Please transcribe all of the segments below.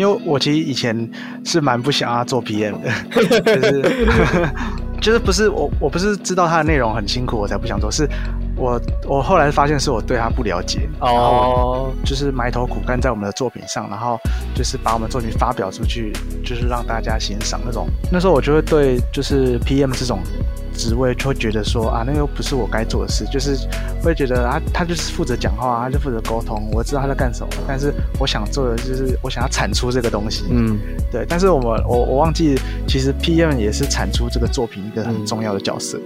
因为我其实以前是蛮不想要做 PM 的，就是 就是不是我我不是知道它的内容很辛苦我才不想做，是我我后来发现是我对他不了解哦，就是埋头苦干在我们的作品上，然后就是把我们作品发表出去，就是让大家欣赏那种。那时候我就会对就是 PM 这种。职位就会觉得说啊，那又不是我该做的事，就是会觉得啊，他就是负责讲话，他就负责沟通，我知道他在干什么，但是我想做的就是我想要产出这个东西，嗯，对。但是我们我我忘记，其实 PM 也是产出这个作品一个很重要的角色。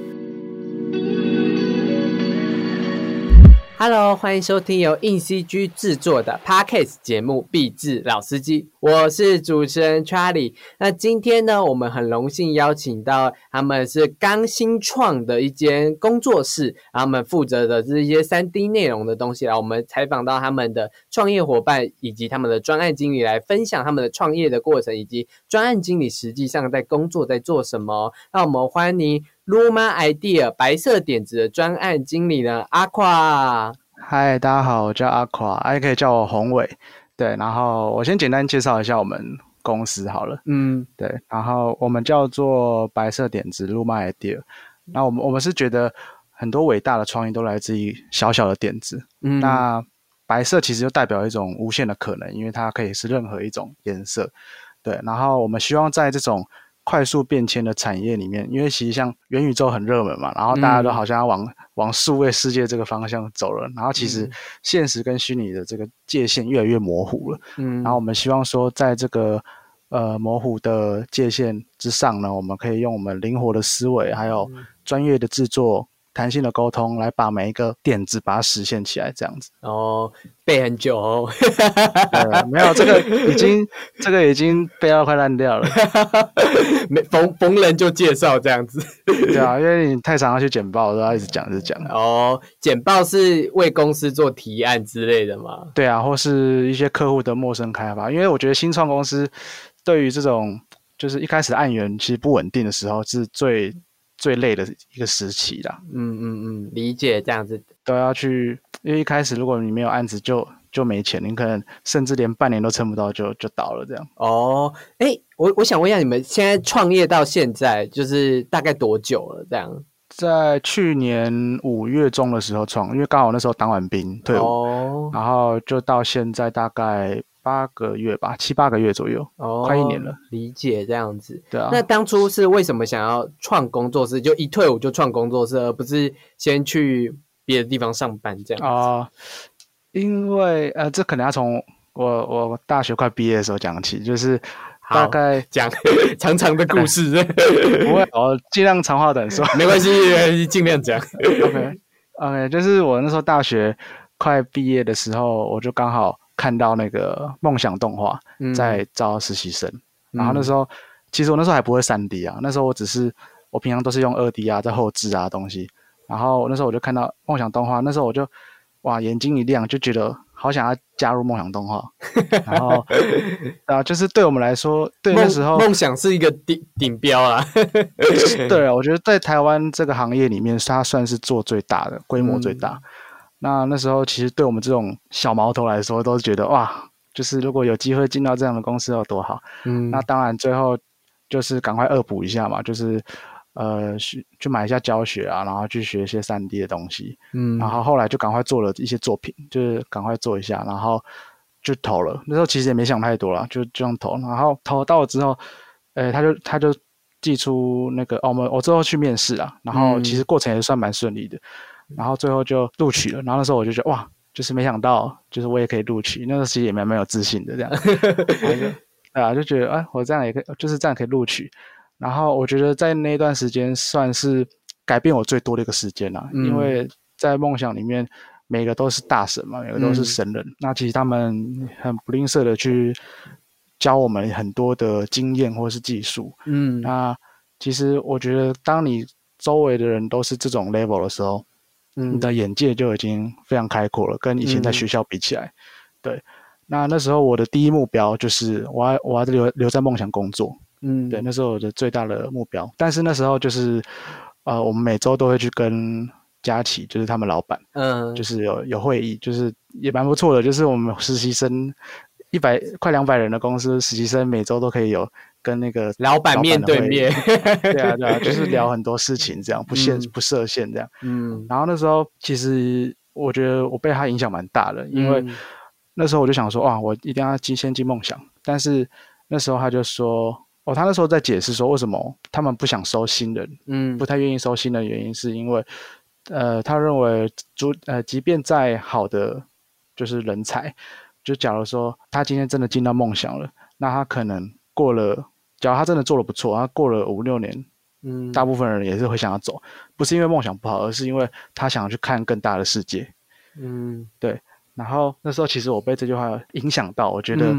Hello，欢迎收听由硬 CG 制作的 Podcast 节目《壁纸老司机》，我是主持人 Charlie。那今天呢，我们很荣幸邀请到他们是刚新创的一间工作室，他们负责的这些三 D 内容的东西来，我们采访到他们的创业伙伴以及他们的专案经理来分享他们的创业的过程，以及专案经理实际上在工作在做什么。那我们欢迎 Luma Idea 白色点子的专案经理呢，阿垮。嗨，大家好，我叫阿垮，也可以叫我宏伟。对，然后我先简单介绍一下我们公司好了。嗯，对，然后我们叫做白色点子 Luma Idea。那我们我们是觉得很多伟大的创意都来自于小小的点子。嗯，那白色其实就代表一种无限的可能，因为它可以是任何一种颜色。对，然后我们希望在这种快速变迁的产业里面，因为其实像元宇宙很热门嘛，然后大家都好像要往往数位世界这个方向走了，然后其实现实跟虚拟的这个界限越来越模糊了。嗯，然后我们希望说，在这个呃模糊的界限之上呢，我们可以用我们灵活的思维，还有专业的制作。弹性的沟通，来把每一个点子把它实现起来，这样子。哦，背很久哦。没有这个已经 这个已经背到快烂掉了。没逢逢人就介绍这样子。对啊，因为你太常要去简报，都要一直讲，一直讲。哦，简报是为公司做提案之类的吗？对啊，或是一些客户的陌生开发。因为我觉得新创公司对于这种就是一开始案源其实不稳定的时候是最。最累的一个时期啦，嗯嗯嗯，理解这样子都要去，因为一开始如果你没有案子，就就没钱，你可能甚至连半年都撑不到，就就倒了这样。哦，哎，我我想问一下，你们现在创业到现在就是大概多久了？这样，在去年五月中的时候创，因为刚好那时候当完兵退伍，然后就到现在大概。八个月吧，七八个月左右，哦，快一年了。理解这样子，对啊。那当初是为什么想要创工作室？就一退伍就创工作室，而不是先去别的地方上班这样啊？因为呃，这可能要从我我大学快毕业的时候讲起，就是大概讲 长长的故事。不会，我尽量长话短说，没关系，尽量讲。OK OK，就是我那时候大学快毕业的时候，我就刚好。看到那个梦想动画在招实习生，然后那时候其实我那时候还不会三 D 啊，那时候我只是我平常都是用二 D 啊在后置啊东西，然后那时候我就看到梦想动画，那时候我就哇眼睛一亮，就觉得好想要加入梦想动画，然后啊就是对我们来说，对那时候梦想是一个顶顶标啊，对啊，我觉得在台湾这个行业里面，它算是做最大的，规模最大。那那时候其实对我们这种小毛头来说，都是觉得哇，就是如果有机会进到这样的公司有多好。嗯，那当然最后就是赶快恶补一下嘛，就是呃去去买一下教学啊，然后去学一些三 D 的东西。嗯，然后后来就赶快做了一些作品，就是赶快做一下，然后就投了。那时候其实也没想太多了，就这样投。然后投到了之后，呃，他就他就寄出那个哦，我们我之后去面试啊，然后其实过程也算蛮顺利的。然后最后就录取了，然后那时候我就觉得哇，就是没想到，就是我也可以录取，那时候其实也蛮蛮有自信的这样，对啊，就觉得哎，我这样也可以，就是这样可以录取。然后我觉得在那段时间算是改变我最多的一个时间了，因为在梦想里面，每个都是大神嘛，每个都是神人，那其实他们很不吝啬的去教我们很多的经验或是技术。嗯，那其实我觉得当你周围的人都是这种 level 的时候，你的眼界就已经非常开阔了，跟以前在学校比起来，对。那那时候我的第一目标就是我要我要留留在梦想工作，嗯，对，那时候我的最大的目标。但是那时候就是，呃，我们每周都会去跟佳琪，就是他们老板，嗯，就是有有会议，就是也蛮不错的，就是我们实习生一百快两百人的公司，实习生每周都可以有跟那个老板面对面，对啊对啊，就是聊很多事情，这样不限不设限这样。嗯，然后那时候其实我觉得我被他影响蛮大的，因为那时候我就想说，哇，我一定要进先进梦想。但是那时候他就说，哦，他那时候在解释说，为什么他们不想收新人，嗯，不太愿意收新的原因是因为。呃，他认为，主呃，即便再好的就是人才，就假如说他今天真的进到梦想了，那他可能过了，假如他真的做的不错，他过了五六年，嗯，大部分人也是会想要走，不是因为梦想不好，而是因为他想要去看更大的世界，嗯，对。然后那时候其实我被这句话影响到，我觉得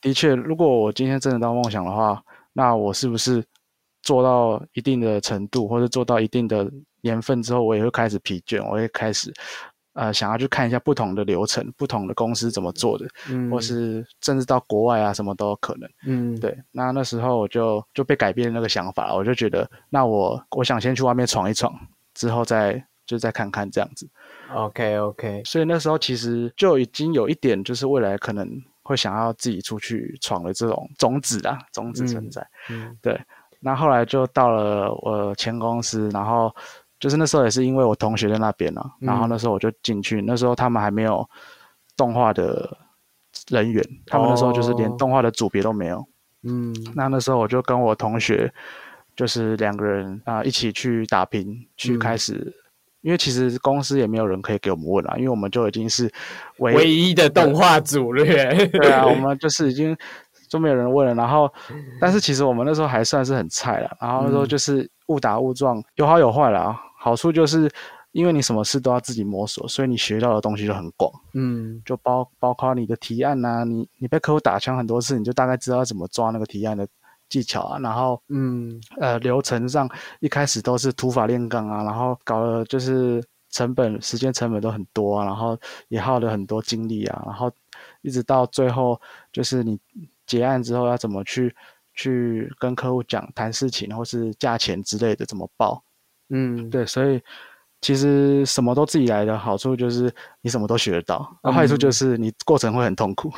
的确，如果我今天真的到梦想的话，那我是不是做到一定的程度，或者做到一定的？年份之后，我也会开始疲倦，我会开始，呃，想要去看一下不同的流程，不同的公司怎么做的，嗯，或是甚至到国外啊，什么都有可能，嗯，对。那那时候我就就被改变那个想法，我就觉得，那我我想先去外面闯一闯，之后再就再看看这样子。OK OK。所以那时候其实就已经有一点，就是未来可能会想要自己出去闯的这种种子啊，种子存在。嗯，对。那后来就到了我前公司，然后。就是那时候也是因为我同学在那边啊，然后那时候我就进去。那时候他们还没有动画的人员，他们那时候就是连动画的组别都没有。嗯，那那时候我就跟我同学，就是两个人啊一起去打拼，去开始。因为其实公司也没有人可以给我们问啊，因为我们就已经是唯一的动画组了。对啊，我们 就是已经都没有人问了。然后，但是其实我们那时候还算是很菜了。然后那时候就是误打误撞，有好有坏了啊。好处就是，因为你什么事都要自己摸索，所以你学到的东西就很广。嗯，就包包括你的提案呐，你你被客户打枪很多次，你就大概知道怎么抓那个提案的技巧啊。然后，嗯，呃，流程上一开始都是土法炼钢啊，然后搞了就是成本、时间成本都很多啊，然后也耗了很多精力啊，然后一直到最后就是你结案之后要怎么去去跟客户讲谈事情或是价钱之类的怎么报。嗯，对，所以其实什么都自己来的好处就是你什么都学得到，坏处就是你过程会很痛苦，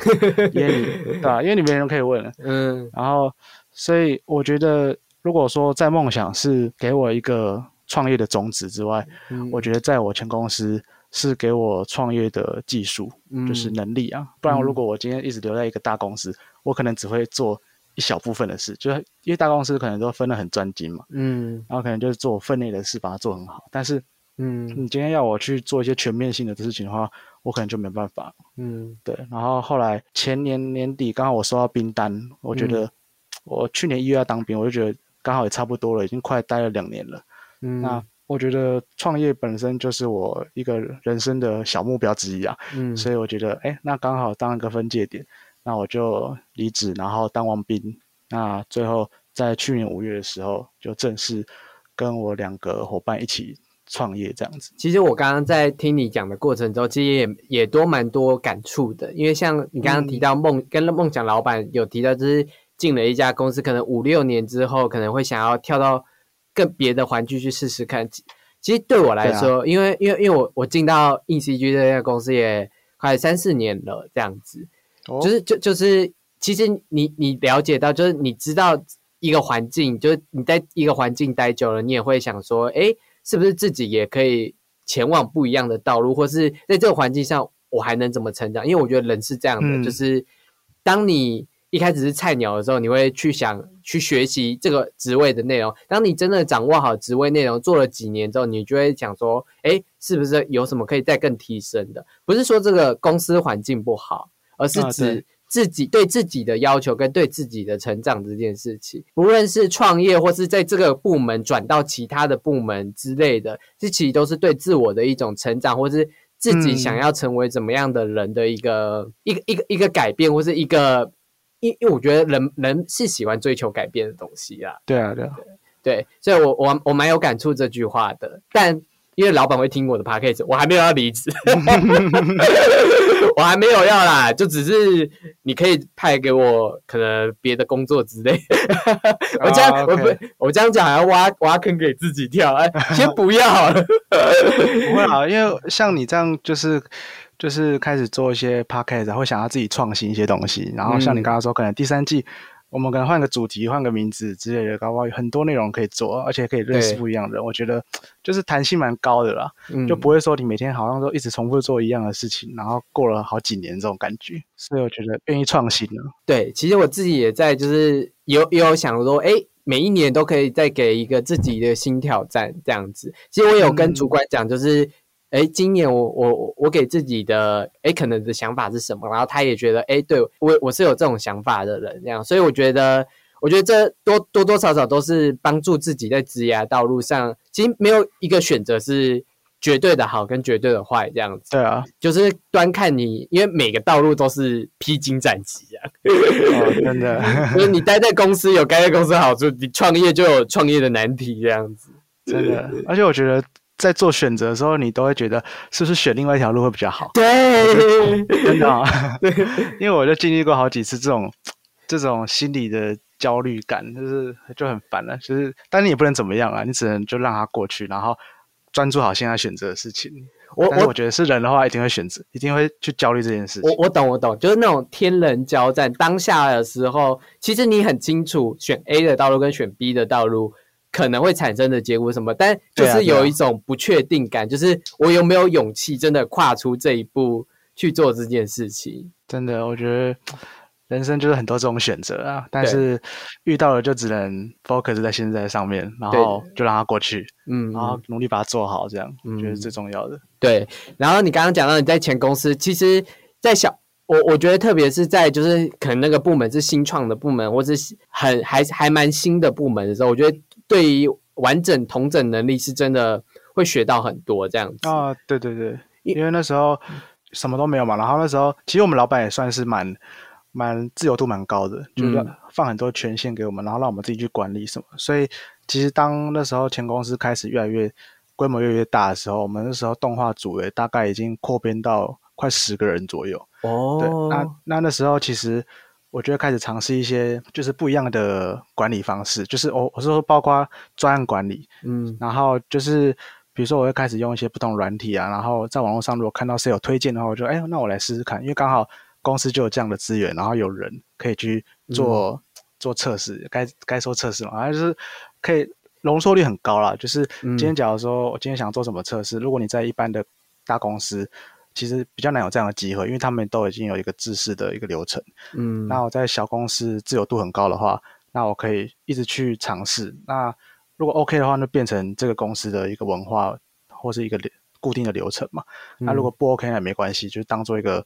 因为你 对吧？因为你没人可以问了。嗯，然后所以我觉得，如果说在梦想是给我一个创业的种子之外，我觉得在我前公司是给我创业的技术，就是能力啊。不然如果我今天一直留在一个大公司，我可能只会做。一小部分的事，就是因为大公司可能都分得很专精嘛，嗯，然后可能就是做分内的事，把它做很好。但是，嗯，你今天要我去做一些全面性的事情的话，我可能就没办法，嗯，对。然后后来前年年底刚好我收到兵单，我觉得 我去年一月要当兵，我就觉得刚好也差不多了，已经快待了两年了。嗯，那我觉得创业本身就是我一个人生的小目标之一啊，嗯，所以我觉得，哎，那刚好当一个分界点。那我就离职，然后当完兵。那最后在去年五月的时候，就正式跟我两个伙伴一起创业这样子。其实我刚刚在听你讲的过程中，其实也也多蛮多感触的。因为像你刚刚提到梦，跟梦想老板有提到，就是进了一家公司，可能五六年之后，可能会想要跳到更别的环境去试试看。其实对我来说，因为因为因为我我进到 ECG 这家公司也快三四年了，这样子。就是就就是，其实你你了解到，就是你知道一个环境，就是你在一个环境待久了，你也会想说，哎，是不是自己也可以前往不一样的道路，或是在这个环境上，我还能怎么成长？因为我觉得人是这样的，就是当你一开始是菜鸟的时候，你会去想去学习这个职位的内容；当你真的掌握好职位内容，做了几年之后，你就会想说，哎，是不是有什么可以再更提升的？不是说这个公司环境不好。而是指自己对自己的要求跟对自己的成长这件事情，不论是创业或是在这个部门转到其他的部门之类的，这其实都是对自我的一种成长，或是自己想要成为怎么样的人的一个一个一个一个改变，或是一个因因为我觉得人人是喜欢追求改变的东西啊。对啊，对啊，对，所以我我我蛮有感触这句话的，但。因为老板会听我的 podcast，我还没有要离职，我还没有要啦，就只是你可以派给我可能别的工作之类。我这样我不我这样讲还要挖挖坑给自己跳，哎，先不要。不会啊，因为像你这样就是就是开始做一些 podcast，会想要自己创新一些东西。然后像你刚刚说，可能第三季我们可能换个主题、换个名字之类的，搞不好有很多内容可以做，而且可以认识不一样的人。我觉得就是弹性蛮高的啦，嗯就不会说你每天好像都一直重复做一样的事情，然后过了好几年这种感觉。所以我觉得愿意创新呢。对，其实我自己也在，就是有也有想说，哎，每一年都可以再给一个自己的新挑战这样子。其实我有跟主管讲，就是，哎，今年我我我给自己的，哎，可能的想法是什么，然后他也觉得，哎，对我我是有这种想法的人，这样，所以我觉得。我觉得这多多多少少都是帮助自己在职业道路上，其实没有一个选择是绝对的好跟绝对的坏这样子。对啊，就是端看你，因为每个道路都是披荆斩棘啊。哦，真的，就是你待在公司有待在公司的好处，你创业就有创业的难题这样子。真的。而且我觉得在做选择的时候，你都会觉得是不是选另外一条路会比较好。对，真的、啊，因为我就经历过好几次这种这种心理的焦虑感，就是就很烦了。就是，但你也不能怎么样啊，你只能就让它过去，然后专注好现在选择的事情。我我我觉得是人的话，一定会选择，一定会去焦虑这件事情。我我懂我懂，就是那种天人交战，当下的时候，其实你很清楚选 A 的道路跟选 B 的道路可能会产生的结果什么，但就是有一种不确定感，就是我有没有勇气真的跨出这一步去做这件事情。真的，我觉得人生就是很多这种选择啊，但是遇到了就只能 focus 在现在上面，然后就让它过去，嗯，然后努力把它做好，这样我觉得最重要的。对，然后你刚刚讲到你在前公司，其实，在小我我觉得特别是在就是可能那个部门是新创的部门，或是很还还蛮新的部门的时候，我觉得对于完整同整能力是真的会学到很多这样子。啊，对对对，因因为那时候什么都没有嘛，然后那时候其实我们老板也算是蛮蛮自由度蛮高的，就是嗯放很多权限给我们，然后让我们自己去管理什么。所以其实当那时候前公司开始越来越规模越来越大的时候，我们那时候动画组也大概已经扩编到快十个人左右。对，哦，那那那时候其实我觉得开始尝试一些就是不一样的管理方式，就是我我是说包括专案管理，嗯然后就是比如说我会开始用一些不同的软体啊，然后在网络上如果看到谁有推荐的话，我就哎，那我来试试看，因为刚好公司就有这样的资源，然后有人可以去做、做测试，该该说测试嘛，反正就是可以容错率很高啦。就是今天假如说我今天想做什么测试，如果你在一般的大公司。其实比较难有这样的机会，因为他们都已经有一个制式的一个流程。嗯，那我在小公司自由度很高的话，那我可以一直去尝试。那如果 OK 的话，那变成这个公司的一个文化或是一个流固定的流程嘛。那如果不 OK 那也没关系，就是当做一个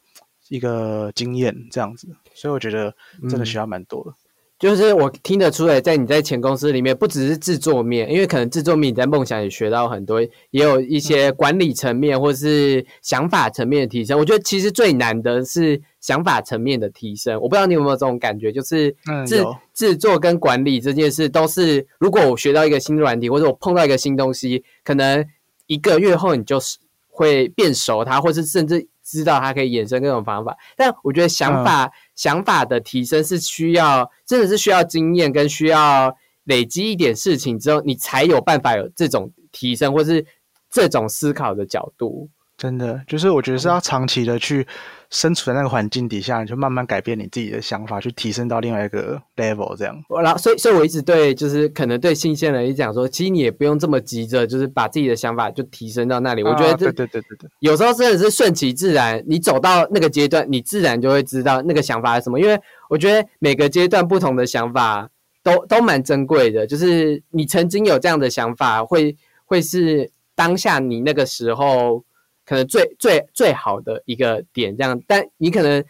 一个经验这样子。所以我觉得真的学到蛮多的。就是我听得出来，在你在前公司里面，不只是制作面，因为可能制作面你在梦想也学到很多，也有一些管理层面或是想法层面的提升。我觉得其实最难的是想法层面的提升。我不知道你有没有这种感觉，就是制、制作跟管理这件事，都是如果我学到一个新的软体，或者我碰到一个新东西，可能一个月后你就是会变熟它，或是甚至知道它可以衍生各种方法。但我觉得想法、想法的提升是需要，真的是需要经验跟需要累积一点事情之后，你才有办法有这种提升，或是这种思考的角度。真的就是我觉得是要长期的去身处在那个环境底下，你就慢慢改变你自己的想法，去提升到另外一个 level 这样。我然后，所以，所以我一直对，就是可能对新鲜人一讲说，其实你也不用这么急着，就是把自己的想法就提升到那里。我觉得对对对对对，有时候真的是顺其自然，你走到那个阶段，你自然就会知道那个想法是什么。因为我觉得每个阶段不同的想法都都蛮珍贵的，就是你曾经有这样的想法，会会是当下你那个时候可能最最最好的一个点。这样，但你可能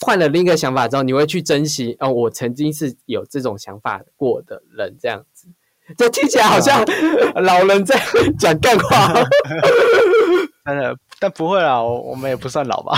换了另一个想法之后，你会去珍惜哦，我曾经是有这种想法过的人，这样子。这听起来好像老人在 讲干话。真的，但不会啦，我我们也不算老吧。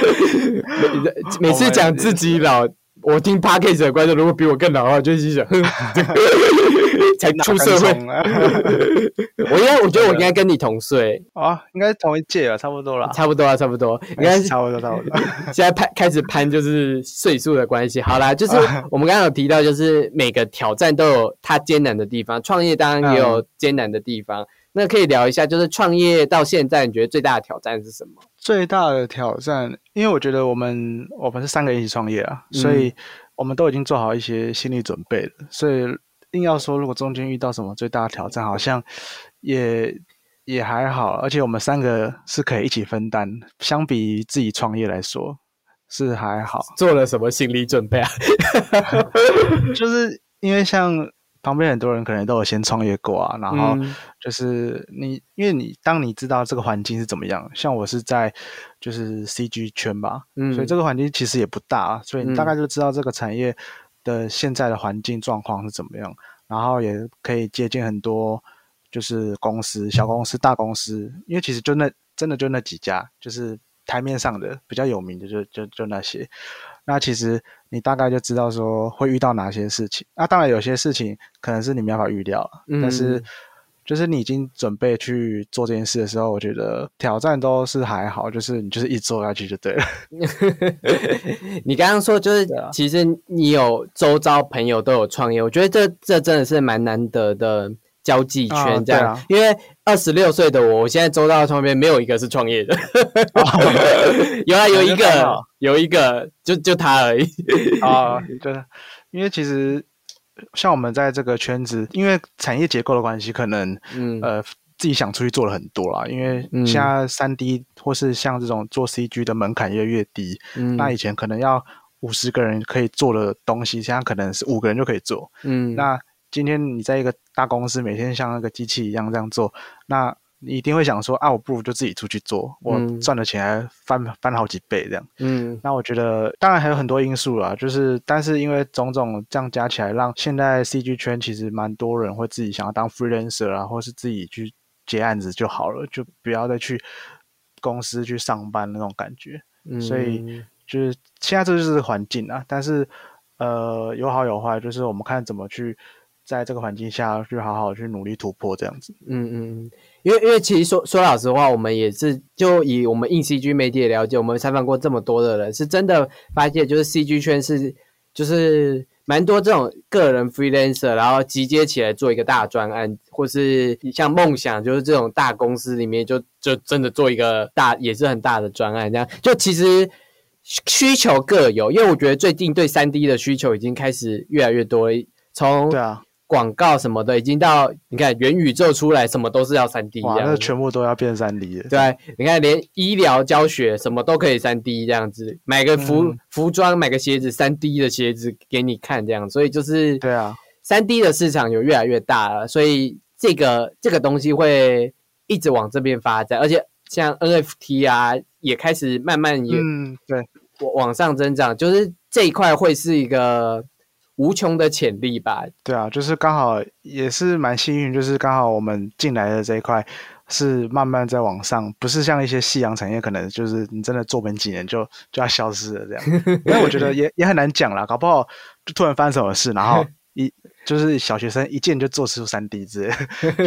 每次讲自己老，我听 podcast 的观众如果比我更老的话，就心想，才出社会。啊，我应该，我觉得我应该跟你同岁，啊，应该是同一届啊，差不多了。差不多啊，差不多。应该是差不多，差不多。现在攀开始攀就是岁数的关系。好啦，就是我们刚刚有提到，就是每个挑战都有它艰难的地方，创业当然也有艰难的地方。那可以聊一下，就是创业到现在，你觉得最大的挑战是什么？最大的挑战，因为我觉得我们我们是三个人一起创业啊，所以我们都已经做好一些心理准备了，所以硬要说如果中间遇到什么最大的挑战，好像也也还好，而且我们三个是可以一起分担，相比自己创业来说是还好。做了什么心理准备啊？就是因为像旁边很多人可能都有先创业过啊，然后就是你，因为你当你知道这个环境是怎么样，像我是在就是 CG 圈吧，嗯，所以这个环境其实也不大，所以你大概就知道这个产业的现在的环境状况是怎么样，然后也可以借鉴很多。就是公司、小公司、大公司，因为其实就那真的就那几家，就是台面上的比较有名的，就就就那些。那其实你大概就知道说会遇到哪些事情。那当然有些事情可能是你没办法预料，但是就是你已经准备去做这件事的时候，我觉得挑战都是还好，就是你就是一做下去就对了。你刚刚说就是其实你有周遭朋友都有创业，我觉得这这真的是蛮难得的。交际圈这样，因为二十六岁的我，我现在周到旁边没有一个是创业的，有啊，有一个，有一个，就就他而已。啊，对，因为其实像我们在这个圈子，因为产业结构的关系，可能呃自己想出去做了很多啦，因为现在三 D 或是像这种做 CG 的门槛越来越低，那以前可能要五十个人可以做的东西，现在可能是五个人就可以做，嗯，那。今天你在一个大公司，每天像那个机器一样这样做，那你一定会想说啊，我不如就自己出去做，我赚的钱还翻翻好几倍这样。嗯，那我觉得当然还有很多因素啦，就是但是因为种种这样加起来，让现在 CG 圈其实蛮多人会自己想要当 freelancer 啊，或是自己去接案子就好了，就不要再去公司去上班那种感觉。嗯，所以就是现在这就是环境啊，但是呃有好有坏，就是我们看怎么去。在这个环境下去好好去努力突破，这样子。嗯嗯，因为因为其实说说老实话，我们也是就以我们硬 CG 媒体的了解，我们采访过这么多的人，是真的发现，就是 CG 圈是就是蛮多这种个人 freelancer，然后集结起来做一个大专案，或是像梦想，就是这种大公司里面就就真的做一个大也是很大的专案，这样就其实需求各有，因为我觉得最近对三 D 的需求已经开始越来越多，从对啊。广告什么的已经到，你看元宇宙出来，什么都是要三 D，哇，那全部都要变三 D 对，你看连医疗教学什么都可以三 D 这样子，买个服服装，买个鞋子，三 D 的鞋子给你看这样，所以就是对啊，三 D 的市场有越来越大了，所以这个这个东西会一直往这边发展，而且像 NFT 啊，也开始慢慢也嗯对。往往上增长，就是这一块会是一个。无穷的潜力吧？对啊，就是刚好也是蛮幸运，就是刚好我们进来的这一块是慢慢在往上，不是像一些夕阳产业，可能就是你真的做没几年就就要消失了这样。因为我觉得 也也很难讲啦，搞不好就突然发生什么事，然后 一就是小学生一见就做出三 D 之类，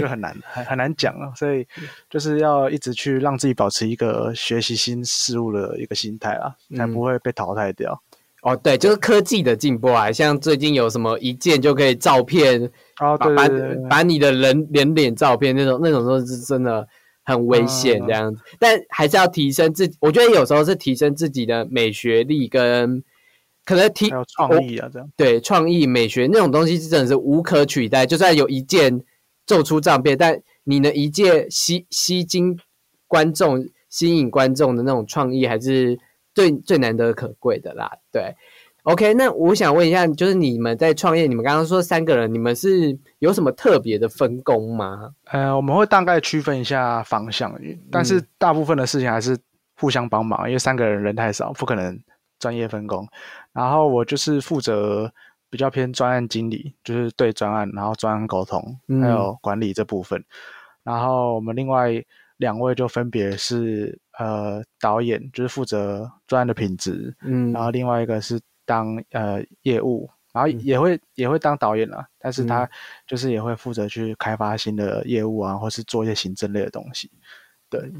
就很难很很难讲了。所以就是要一直去让自己保持一个学习新事物的一个心态啊，才不会被淘汰掉。哦，对，就是科技的进步啊，像最近有什么一键就可以照片，哦，把把把你的人脸脸照片那种那种都是真的很危险这样子，但还是要提升自己。我觉得有时候是提升自己的美学力跟可能提创意啊，这样对创意美学那种东西是真的是无可取代。就算有一键做出照片，但你的一键吸吸睛观众、吸引观众的那种创意还是。最最难得可贵的啦，对，OK，那我想问一下，就是你们在创业，你们刚刚说三个人，你们是有什么特别的分工吗？呃，我们会大概区分一下方向，但是大部分的事情还是互相帮忙，因为三个人人太少，不可能专业分工。然后我就是负责比较偏专案经理，就是对专案，然后专案沟通，还有管理这部分。然后我们另外两位就分别是。呃，导演就是负责专案的品质，嗯，然后另外一个是当呃业务，然后也会也会当导演了，但是他就是也会负责去开发新的业务啊，或是做一些行政类的东西，对，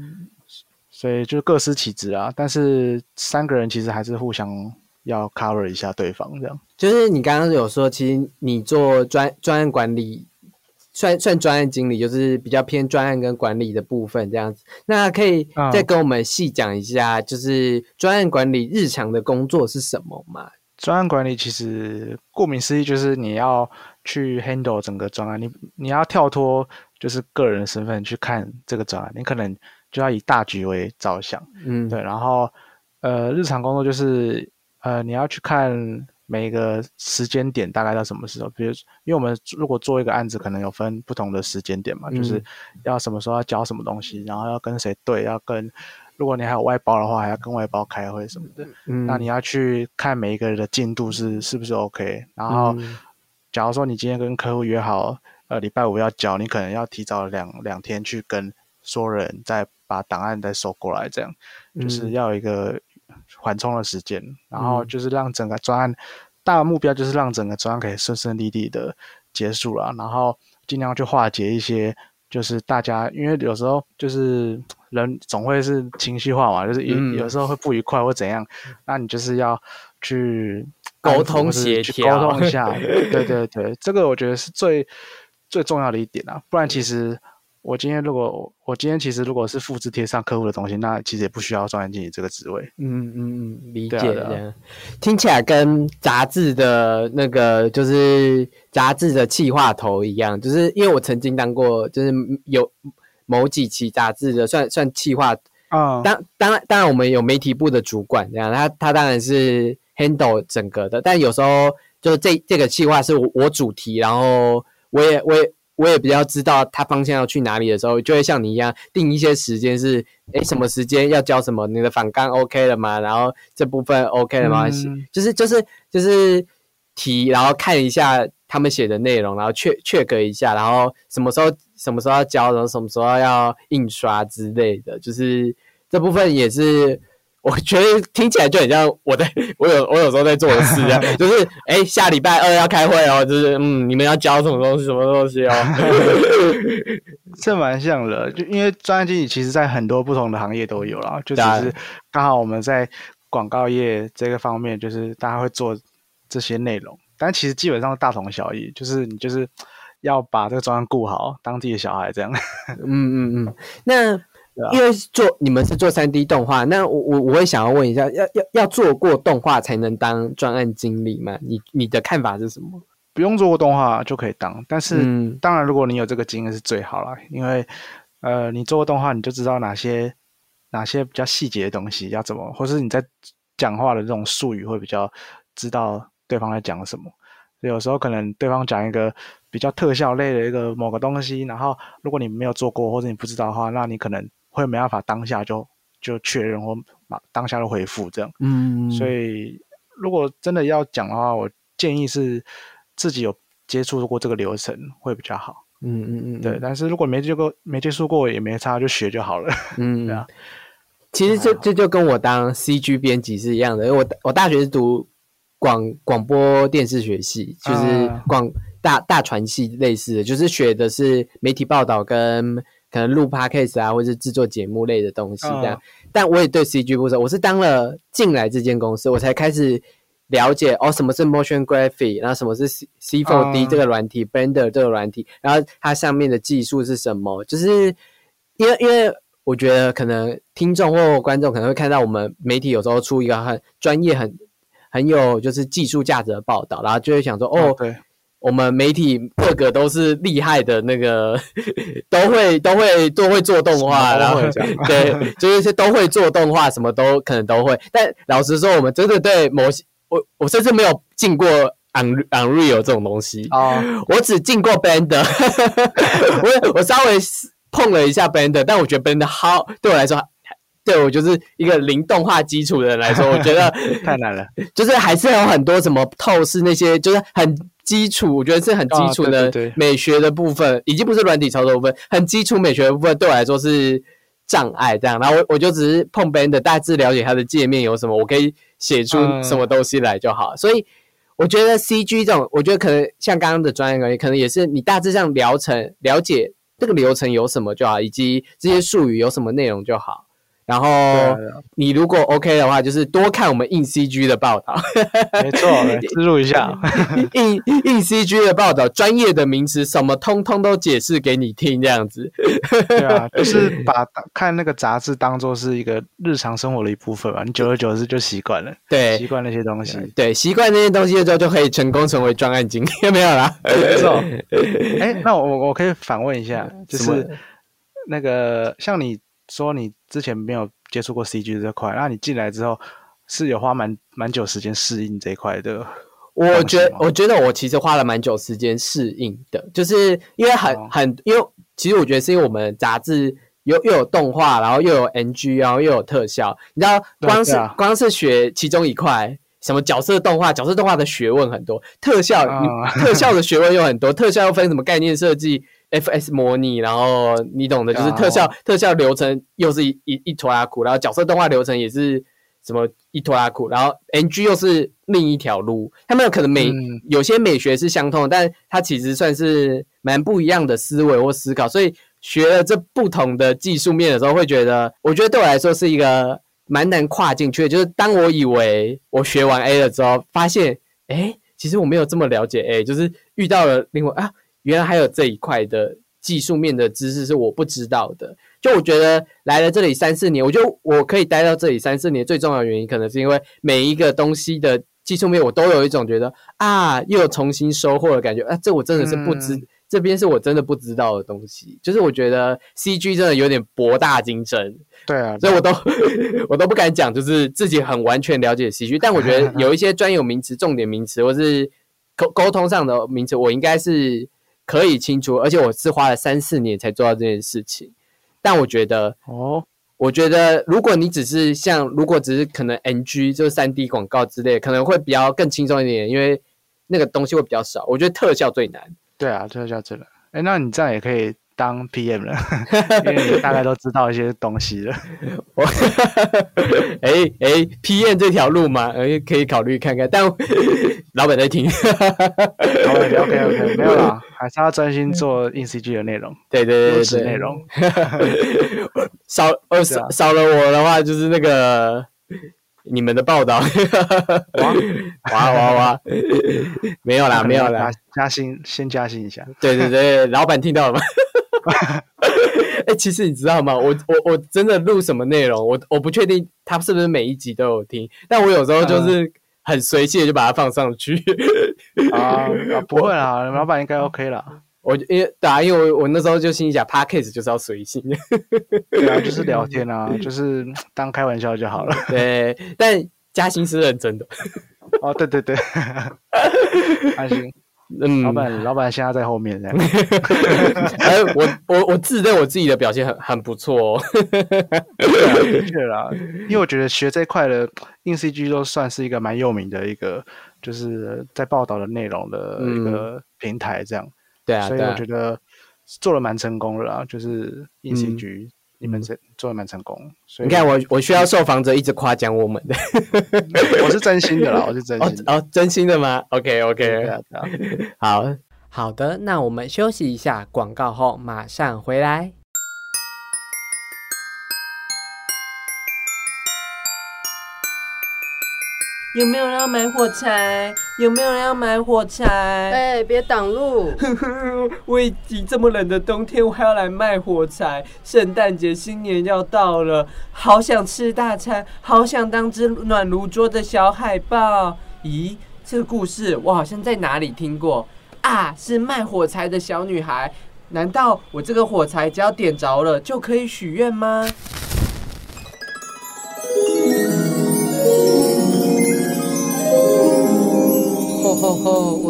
所以就各司其职啊，但是三个人其实还是互相要 cover 一下对方，这样。就是你刚刚有说，其实你做专专案管理。算算专案经理，就是比较偏专案跟管理的部分这样子。那可以再跟我们细讲一下，就是专案管理日常的工作是什么吗？专案管理其实顾名思义就是你要去 handle 整个专案，你你要跳脱就是个人身份去看这个专案，你可能就要以大局为着想，嗯，对。然后呃，日常工作就是呃，你要去看每个时间点大概到什么时候，比如因为我们如果做一个案子，可能有分不同的时间点嘛，就是要什么时候要交什么东西，然后要跟谁对，要跟。如果你还有外包的话，还要跟外包开会什么的，那你要去看每一个人的进度是是不是 OK。然后，假如说你今天跟客户约好，呃，礼拜五要交，你可能要提早两两天去跟所有人再把档案再收过来，这样。就是要有一个缓冲的时间。然后就是让整个专案大的目标就是让整个专案可以顺顺利利的结束了，然后尽量去化解一些。就是大家，因为有时候就是人总会是情绪化嘛，就是有有时候会不愉快或怎样，那你就是要去沟通协调，沟通一下。对对对，这个我觉得是最最重要的一点啊，不然其实。我今天如果我今天其实如果是复制贴上客户的东西，那其实也不需要专员经理这个职位。嗯嗯嗯，理解的。听起来跟杂志的那个就是杂志的企划头一样，就是因为我曾经当过，就是有某几期杂志的算算企划啊。当当然当然我们有媒体部的主管这样，他他当然是 handle 整个的，但有时候就是这这个企划是我我主题，然后我也我也。我也比较知道他方向要去哪里的时候，就会像你一样定一些时间，是哎什么时间要交什么？你的反纲 OK 了吗？然后这部分 OK 了吗？就是就是就是提，然后看一下他们写的内容，然后确确隔一下，然后什么时候什么时候要交，然后什么时候要印刷之类的，就是这部分也是。我觉得听起来就很像我在，我有我有时候在做的事啊，就是哎下礼拜二要开会哦，就是嗯你们要交什么东西什么东西哦，这蛮像的，就因为专业经理其实在很多不同的行业都有啦，就只是刚好我们在广告业这个方面，就是大家会做这些内容，但其实基本上大同小异，就是你就是要把这个专案顾好，当自己的小孩这样。嗯嗯嗯，那。因为做你们是做三 D 动画，那我我我会想要问一下，要要要做过动画才能当专案经理吗？你你的看法是什么？不用做过动画就可以当，但是当然如果你有这个经验是最好了，因为呃你做过动画你就知道哪些哪些比较细节的东西要怎么，或是你在讲话的这种术语会比较知道对方在讲什么。有时候可能对方讲一个比较特效类的一个某个东西，然后如果你没有做过或者你不知道的话，那你可能。会没办法当下就就确认或马当下就回复这样，嗯，所以如果真的要讲的话，我建议是自己有接触过这个流程会比较好，嗯嗯嗯，对。但是如果没接过没接触过也没差，就学就好了，嗯，对啊。其实这这就跟我当 CG 编辑是一样的，因为我我大学是读广广播电视学系，就是广大大传系类似的，就是学的是媒体报道跟。可能录 podcast 啊，或者是制作节目类的东西这样，但我也对 CG 不熟。我是当了进来这间公司，我才开始了解哦，什么是 motion graphic，然后什么是 C C4D 这个软体，Blender 这个软体，然后它上面的技术是什么？就是因为因为我觉得可能听众或观众可能会看到我们媒体有时候出一个很专业、很很有就是技术价值的报道，然后就会想说哦，对。我们媒体个个都是厉害的那个，都会都会都会做动画，然后对，就是都会做动画，什么都可能都会。但老实说，我们真的对某些，我我甚至没有进过 Un Unreal 这种东西啊，我只进过 Blender，我我稍微碰了一下 Blender，但我觉得 Blender 好对我来说，对我就是一个零动画基础的人来说，我觉得 太难了，就是还是有很多什么透视那些，就是很。基础我觉得是很基础的美学的部分，已经不是软体操作部分，很基础美学的部分对我来说是障碍。这样，然后我我就只是碰 band 大致了解它的界面有什么，我可以写出什么东西来就好。所以我觉得 CG 这种，我觉得可能像刚刚的专业而言，可能也是你大致上疗程了解这个流程有什么就好，以及这些术语有什么内容就好。然后你如果 OK 的话，就是多看我们硬 CG 的报道，没错，来植入一下。硬硬 CG 的报道，专业的名词什么通通都解释给你听，这样子。对啊，就是把看那个杂志当做是一个日常生活的一部分嘛。你久而久之就习惯了，对习惯那些东西。对，习惯那些东西之后，就可以成功成为专案经理，没有啦。没错。哎，那我我可以反问一下，就是那个像你说你之前没有接触过 CG 这块，那你进来之后是有花蛮蛮久时间适应这一块的。我觉我觉得我其实花了蛮久时间适应的，就是因为很哦很，因为其实我觉得是因为我们杂志有又有动画，然后又有 NG，然后又有特效，你知道光是、啊光是学其中一块。什么角色动画？角色动画的学问很多，特效、特效的学问又很多，特效又分什么概念设计、FS 模拟，然后你懂的，就是啊特效、特效流程又是一一一坨拉苦，然后角色动画流程也是什么一坨拉苦，然后 NG 又是另一条路，他们可能美、嗯有些美学是相通的，但它其实算是蛮不一样的思维或思考，所以学了这不同的技术面的时候，会觉得，我觉得对我来说是一个蛮难跨进去的。就是当我以为我学完 A 了之后，发现，哎，其实我没有这么了解 A，就是遇到了另外啊，原来还有这一块的技术面的知识是我不知道的。就我觉得来了这里三四年，我觉得我可以待到这里三四年，最重要的原因可能是因为每一个东西的技术面，我都有一种觉得啊，又有重新收获的感觉啊，这我真的是不知，嗯这边是我真的不知道的东西。就是我觉得 CG 真的有点博大精深，对啊，所以我都 我都不敢讲，就是自己很完全了解 CG，但我觉得 有一些专有名词、重点名词或是沟沟通上的名词，我应该是可以清楚，而且我是花了三四年才做到这件事情。但我觉得，哦，我觉得如果你只是像，如果只是可能 NG 就是三 D 广告之类，可能会比较更轻松一点，因为那个东西会比较少。我觉得特效最难。对啊，这就叫这个。哎，那你这样也可以当 PM 了，因为你大概都知道一些东西了。我哎哎，PM 这条路嘛，呃，可以考虑看看，但老板在听。好，OK OK，没有啦，还是要专心做硬 CG 的内容，对对优对对，内容。少呃少少了我的话，就是那个你们的报道，哇 哇哇哇，没有啦没有啦加，加薪，先加薪一下。对对对，老板听到了吗？哎、其实你知道吗？我我我真的录什么内容，我我不确定他是不是每一集都有听，但我有时候就是很随性的就把它放上去。啊，啊不会啦，老板应该 OK 啦。我因为对啊，因为我我那时候就心里想 p a c k a g e 就是要随性，对啊，就是聊天啊，就是当开玩笑就好了。对，但嘉兴是认真的，哦，对对对，安心。嗯，老板，老板现在在后面这样。哎，我我我自认我自己的表现很很不错哦。对啊，的确啦，因为我觉得学这一块的硬 CG 都算是一个蛮有名的一个，就是在报道的内容的一个平台这样，对啊，所以我觉得做的蛮成功的啦，就是硬 CG、你们这做的蛮成功，所以你看我我需要受访者一直夸奖我们的，我是真心的啦，我是真哦心的。哦，真心的吗？OK OK。好好的，那我们休息一下，广告后马上回来。有没有人要买火柴？有没有人要买火柴？哎、别挡路！我已经这么冷的冬天，我还要来卖火柴。圣诞节、新年要到了，好想吃大餐，好想当只暖炉桌的小海豹。咦，这个故事我好像在哪里听过啊？是卖火柴的小女孩。难道我这个火柴只要点着了就可以许愿吗？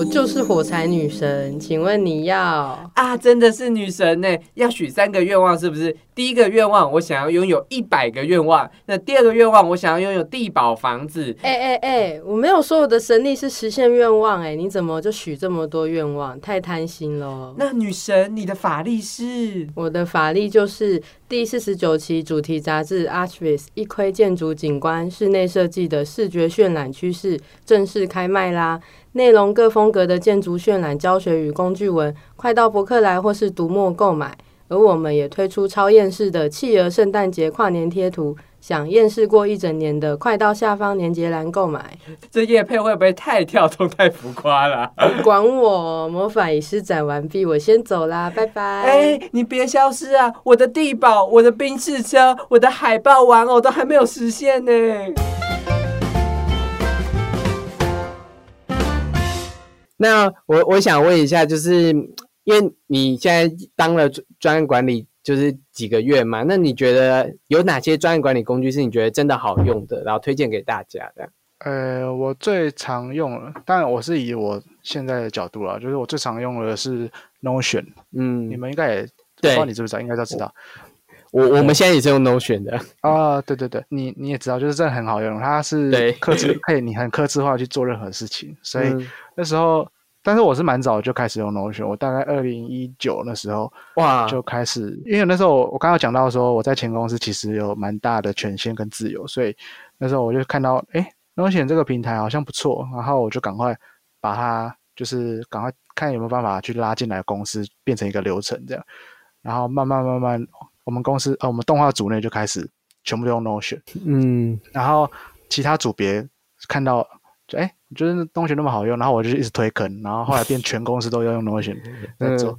我就是火柴女神，请问你要？啊，真的是女神呢！要许三个愿望，是不是？第一个愿望，我想要拥有一百个愿望；那第二个愿望，我想要拥有地堡房子。哎哎哎！我没有说我的神力是实现愿望，哎，你怎么就许这么多愿望？太贪心了。那女神，你的法力是？我的法力就是第四十九期主题杂志《Archvis》一窥建筑景观室内设计的视觉渲染趋势正式开卖啦！内容各风格的建筑渲染教学与工具文，快到博客来或是读墨购买。而而我们也推出超厌世的企鹅圣诞节跨年贴图，想厌世过一整年的，快到下方连接栏购买。这叶配会不会太跳动、太浮夸了？管我，魔法已施展完毕，我先走啦，拜拜。哎、你别消失啊！我的地堡、我的冰室车、我的海豹玩偶都还没有实现呢。那我我想问一下，就是因为你现在当了专专案管理，就是几个月嘛，那你觉得有哪些专案管理工具是你觉得真的好用的，然后推荐给大家的？呃，我最常用了，当然我是以我现在的角度啦，就是我最常用的是 Notion，嗯。你，们应该也，我不知道你知不知道，应该都知道我我们现在也是用 Notion 的，啊，对对对，你你也知道，就是真的很好用，它是对。克制，可以你很克制化去做任何事情，所以嗯。那时候，但是我是蛮早就开始用 Notion，我大概二零一九那时候哇，就开始，因为那时候我我刚刚讲到说我在前公司其实有蛮大的权限跟自由，所以那时候我就看到，哎，Notion 这个平台好像不错，然后我就赶快把它就是赶快看有没有办法去拉进来公司，变成一个流程这样，然后慢慢慢慢，我们公司呃我们动画组内就开始全部都用 Notion，嗯。然后其他组别看到就哎，觉得 Notion 那么好用，然后我就一直推坑，然后后来变全公司都要用 Notion 在做，嗯。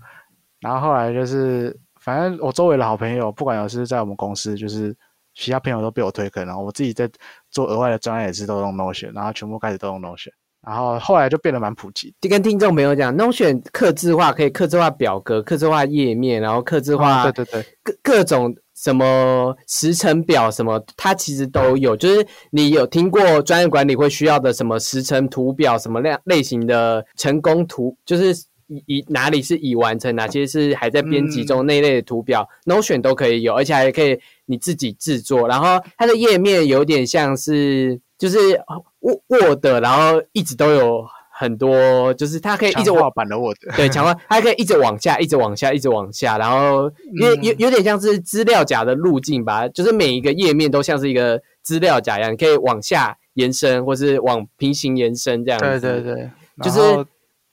然后后来就是反正我周围的好朋友，不管有是在我们公司，就是其他朋友都被我推坑，然后我自己在做额外的专业也是都用 Notion，然后全部开始都用 Notion，然后后来就变得蛮普及。就跟听众朋友讲，Notion 刻字化可以刻字化表格、刻字化页面，然后刻字化、啊对对对，各各种什么时程表什么，它其实都有。就是你有听过专业管理会需要的什么时程图表，什么类类型的成功图，就是以以哪里是已完成，哪些是还在编辑中那一类的图表、n o t i o n 都可以有，而且还可以你自己制作。然后它的页面有点像是就是 Word，然后一直都有很多，就是它可以一直强往化版的 Word，对，强化，它可以一直往下，一直往下，一直往下，然后有有有点像是资料夹的路径吧，就是每一个页面都像是一个资料夹一样，你可以往下延伸，或是往平行延伸这样子。对对对，就是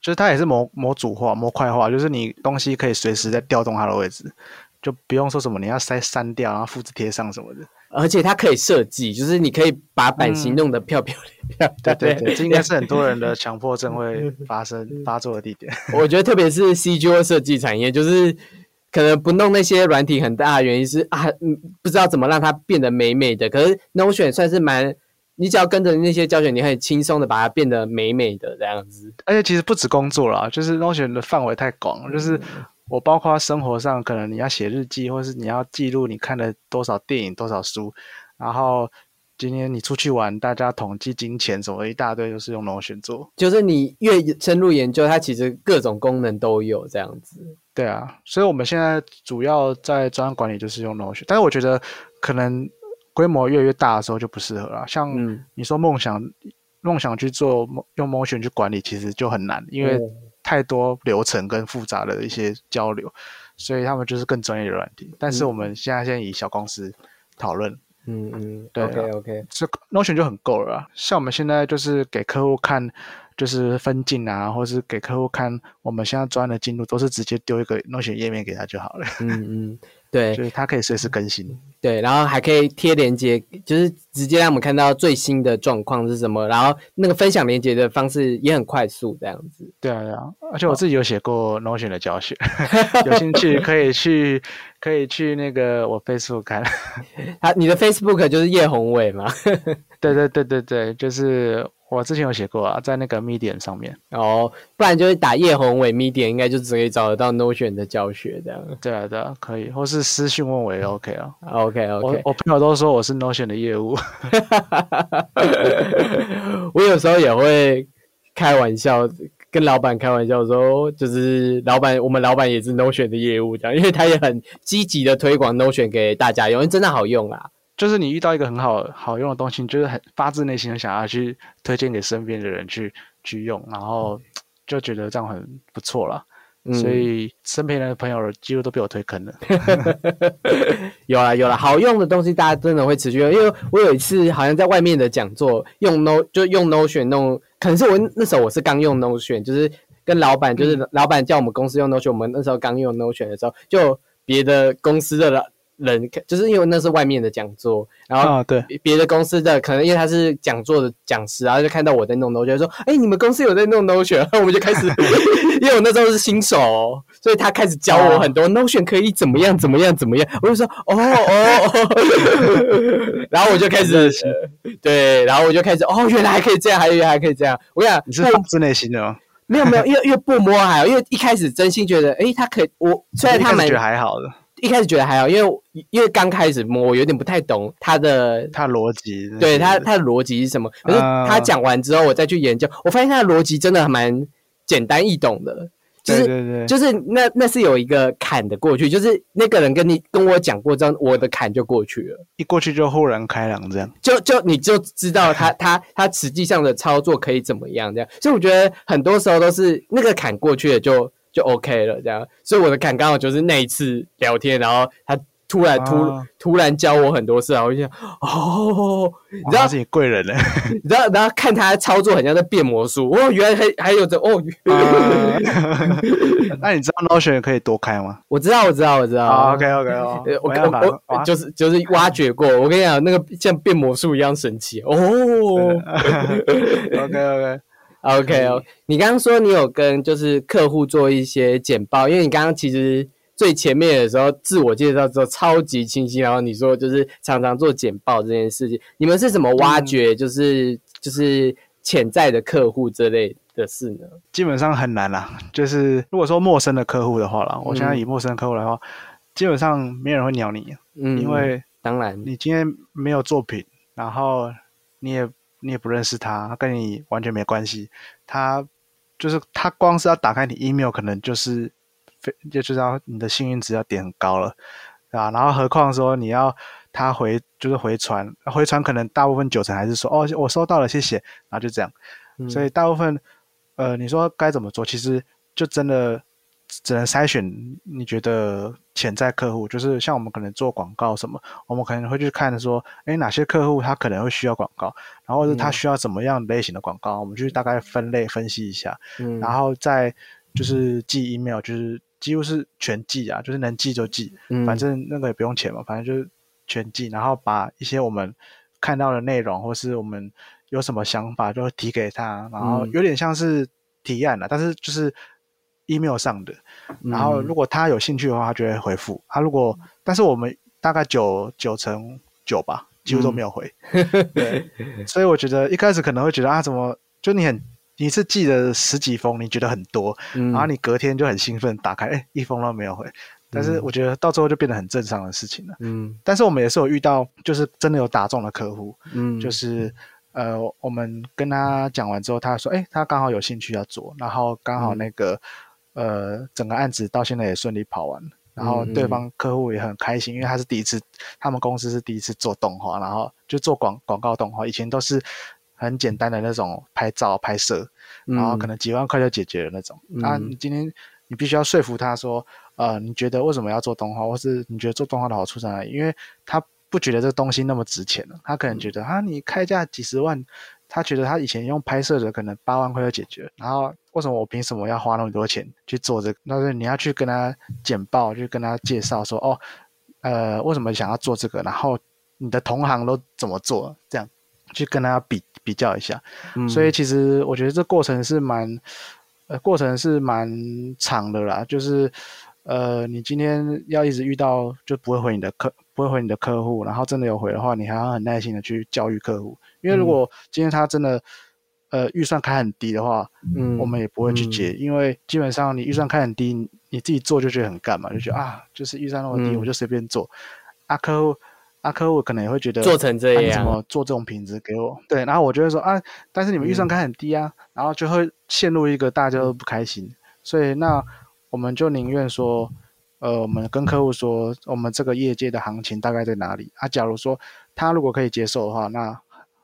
就是它也是模模组化、模块化，就是你东西可以随时在调动它的位置，就不用说什么你要塞删掉，然后复制贴上什么的。而且它可以设计，就是你可以把版型嗯弄得漂漂亮漂亮。对对对，这应该是很多人的强迫症会发生发作的地点。我觉得特别是 CGO 设计产业，就是可能不弄那些软体很大的原因是啊，嗯，不知道怎么让它变得美美的。可是 Notion 算是蛮，你只要跟着那些教学，你可以轻松的把它变得美美的这样子。而且其实不止工作啦，就是 Notion 的范围太广，就是我包括生活上，可能你要写日记，或是你要记录你看了多少电影、多少书，然后今天你出去玩，大家统计金钱什么一大堆，就是用 Notion 做。就是你越深入研究，它其实各种功能都有这样子。对啊，所以我们现在主要在专案管理就是用 Notion，但是我觉得可能规模越来越大的时候就不适合了。像嗯，你说梦想梦想去做用 Motion 去管理，其实就很难，因为哦太多流程跟复杂的一些交流，所以他们就是更专业的软体。但是我们现在现在以小公司讨论，嗯嗯对啊，OK OK，这 Notion 就很够了啊。像我们现在就是给客户看，就是分镜啊，或是给客户看我们现在专案的进度，都是直接丢一个 Notion 页面给他就好了，嗯嗯，对 就是他可以随时更新。对，然后还可以贴链接，就是直接让我们看到最新的状况是什么，然后那个分享链接的方式也很快速，这样子。对啊，对啊，而且我自己有写过 Notion 的教学，有兴趣可以去可以去那个我 Facebook 看。啊，你的 Facebook 就是叶宏伟吗？对对对对对，就是我之前有写过啊，在那个 Medium 上面。哦，不然就是打叶宏伟 Medium，应该就只可以找得到 Notion 的教学这样。对啊对啊，可以，或是私信问我也 OK 啊。OK 我 OK，我朋友都说我是 Notion 的业务。我有时候也会开玩笑，跟老板开玩笑说，就是老板，我们老板也是 Notion 的业务这样，因为他也很积极的推广 Notion 给大家用，因为真的好用啦。就是你遇到一个很好好用的东西，你就是很发自内心的想要去推荐给身边的人去去用，然后就觉得这样很不错啦。嗯所以身边的朋友几乎都被我推坑了。有了有了，好用的东西大家真的会持续用。因为我有一次好像在外面的讲座用 No 就用 Notion 弄，可能是我那时候我是刚用 Notion，就是跟老板就是老板叫我们公司用 Notion，我们那时候刚用 Notion 的时候，就别的公司的人，就是因为那是外面的讲座，然后啊，对，别别的公司的可能因为他是讲座的讲师，然后就看到我在弄 Notion，说：“哎、你们公司有在弄 Notion？” 然后我们就开始，因为我那时候是新手哦，所以他开始教我很多 Notion 可以怎么样怎么样怎么样，我就说：“哦哦哦。” 然后我就开始，呃对，然后我就开始，哦，原来还可以这样，还原来还可以这样。我跟你讲，你是发自内心的吗？没有没有，因为因为不摸还好，因为一开始真心觉得，诶，他可以，我虽然他们觉得还好的，一开始觉得还好，因为因为刚开始摸，我有点不太懂他的他逻辑，对他他的逻辑是什么？可是啊。他讲完之后，我再去研究，我发现他的逻辑真的蛮简单易懂的，就是对对对，就是那那是有一个坎的过去，就是那个人跟你跟我讲过之后，我的坎就过去了，一过去就豁然开朗这样。就就你就知道他 他他实际上的操作可以怎么样这样，所以我觉得很多时候都是那个坎过去了就就 OK 了这样，所以我的坎刚好就是那一次聊天，然后他。突然突、啊突然教我很多事，然后我就想哦，你知道哇他是你贵人呢。你知道，然后看他操作很像在变魔术，哦，原来还还有这哦，啊那你知道 Notion 可以多开吗？我知道，我知道，我知道。啊，OK OK 哦呃，我没办法我我就是就是挖掘过，我跟你讲，那个像变魔术一样神奇哦。OK OK，OK 哦，你刚刚说你有跟就是客户做一些简报，因为你刚刚其实最前面的时候自我介绍之后超级清晰，然后你说就是常常做简报这件事情，你们是怎么挖掘就是、就是潜在的客户这类的事呢？基本上很难啦。就是如果说陌生的客户的话啦，我现在以陌生的客户来话，基本上没有人会鸟你，嗯，因为当然，你今天没有作品，然后你也你也不认识他，他跟你完全没关系，他就是他光是要打开你 email，可能就是非就就是要你的幸运值要点很高了，对吧？然后何况说你要他回就是回传，回传可能大部分九成还是说哦我收到了谢谢，然后就这样，嗯。所以大部分呃你说该怎么做，其实就真的只能筛选你觉得潜在客户，就是像我们可能做广告什么，我们可能会去看说，哎，哪些客户他可能会需要广告，然后是他嗯。需要怎么样类型的广告，我们就大概分类分析一下，嗯，然后再就是寄 email，就是几乎是全寄啊，就是能寄就寄，嗯。反正那个也不用钱嘛，反正就是全寄，然后把一些我们看到的内容或是我们有什么想法就提给他，然后嗯。有点像是提案了，但是就是 email 上的。然后嗯如果他有兴趣的话，他就会回复。他如果，但是我们大概九九成九吧，几乎都没有回。对，所以我觉得一开始可能会觉得啊，怎么就你很你是寄了十几封，你觉得很多，嗯然后你隔天就很兴奋打开，哎，一封都没有回。但是我觉得到最后就变得很正常的事情了。嗯但是我们也是有遇到，就是真的有打中的客户，嗯就是呃，我们跟他讲完之后，他说，哎，他刚好有兴趣要做，然后刚好嗯那个、呃，整个案子到现在也顺利跑完了，然后对方客户也很开心，因为他是第一次，他们公司是第一次做动画，然后就做广广告动画，以前都是很简单的那种拍照拍摄，然后可能几万块就解决了那种。啊，嗯。你今天你必须要说服他说，呃，你觉得为什么要做动画，或是你觉得做动画的好处在哪里？因为他不觉得这个东西那么值钱了，他可能觉得啊，你开价几十万，他觉得他以前用拍摄的可能八万块就解决了，然后为什么我凭什么要花那么多钱去做这个？那是你要去跟他简报，去跟他介绍说，哦，呃，为什么想要做这个？然后你的同行都怎么做？这样去跟他比比较一下。嗯所以其实我觉得这过程是蛮，呃，过程是蛮长的啦。就是，呃，你今天要一直遇到就不会回你的客，不会回你的客户，然后真的有回的话，你还要很耐心的去教育客户。因为如果今天他真的，呃，预算开很低的话，嗯我们也不会去接，因为基本上你预算开很低，你你自己做就觉得很干嘛，就觉得啊，就是预算那么低，嗯我就随便做。啊，客户，啊，客户可能也会觉得做成这啊你怎么做这种品质给我？对，然后我就会说啊，但是你们预算开很低啊，然后就会陷入一个大家都不开心，所以那我们就宁愿说，呃，我们跟客户说，我们这个业界的行情大概在哪里啊？假如说他如果可以接受的话，那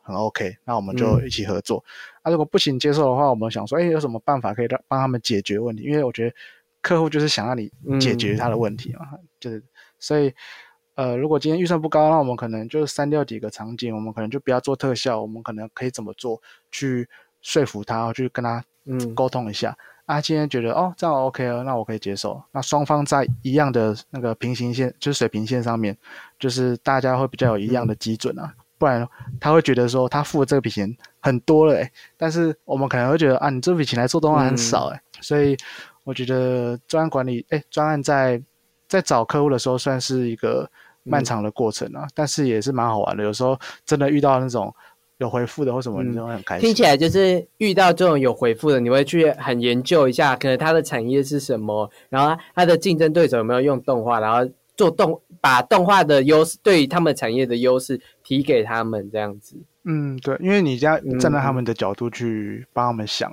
很 OK，那我们就嗯一起合作。啊，如果不行接受的话，我们想说，哎，有什么办法可以让帮他们解决问题？因为我觉得客户就是想让你解决他的问题嘛，就是所以。呃，如果今天预算不高，那我们可能就删掉几个场景，我们可能就不要做特效，我们可能可以怎么做去说服他，去跟他嗯沟通一下。啊，今天觉得哦这样 OK 了，那我可以接受。那双方在一样的那个平行线，就是水平线上面，就是大家会比较有一样的基准啊。不然他会觉得说他付的这笔钱很多了、欸，但是我们可能会觉得啊，你这笔钱来做动画很少哎、欸，所以我觉得专案管理，哎、专案在在找客户的时候算是一个漫长的过程啊，但是也是蛮好玩的。有时候真的遇到那种有回复的或什么，嗯你就会很开心。听起来就是遇到这种有回复的，你会去很研究一下，可能他的产业是什么，然后他的竞争对手有没有用动画，然后做动把动画的优势对于他们产业的优势提给他们这样子。嗯，对，因为你要嗯站在他们的角度去帮他们想，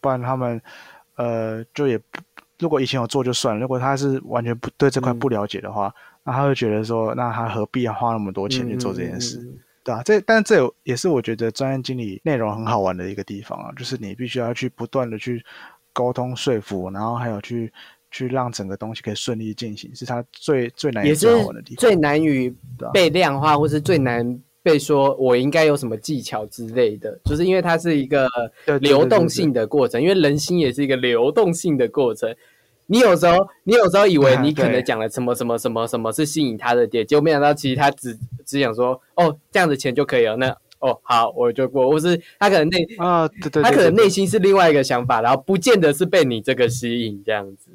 不然他们呃就也不，如果以前有做就算了，如果他是完全不对这块嗯不了解的话，那他会觉得说，那他何必要花那么多钱去做这件事？对啊，这但这有也是我觉得专业经理内容很好玩的一个地方啊，就是你必须要去不断的去沟通说服，然后还有去去让整个东西可以顺利进行，是他最最难也最是。最难于被量化，或是最难被说我应该有什么技巧之类的，就是因为它是一个流动性的过程，因为人心也是一个流动性的过程。你有时候，你有时候以为 你可能讲了什么什么什么什么是吸引他的点，结果没想到其实他只只想说，哦，这样的钱就可以了。那哦，好，我就过，或是他可能内啊，对对对，他可能内心是另外一个想法，然后不见得是被你这个吸引这样子。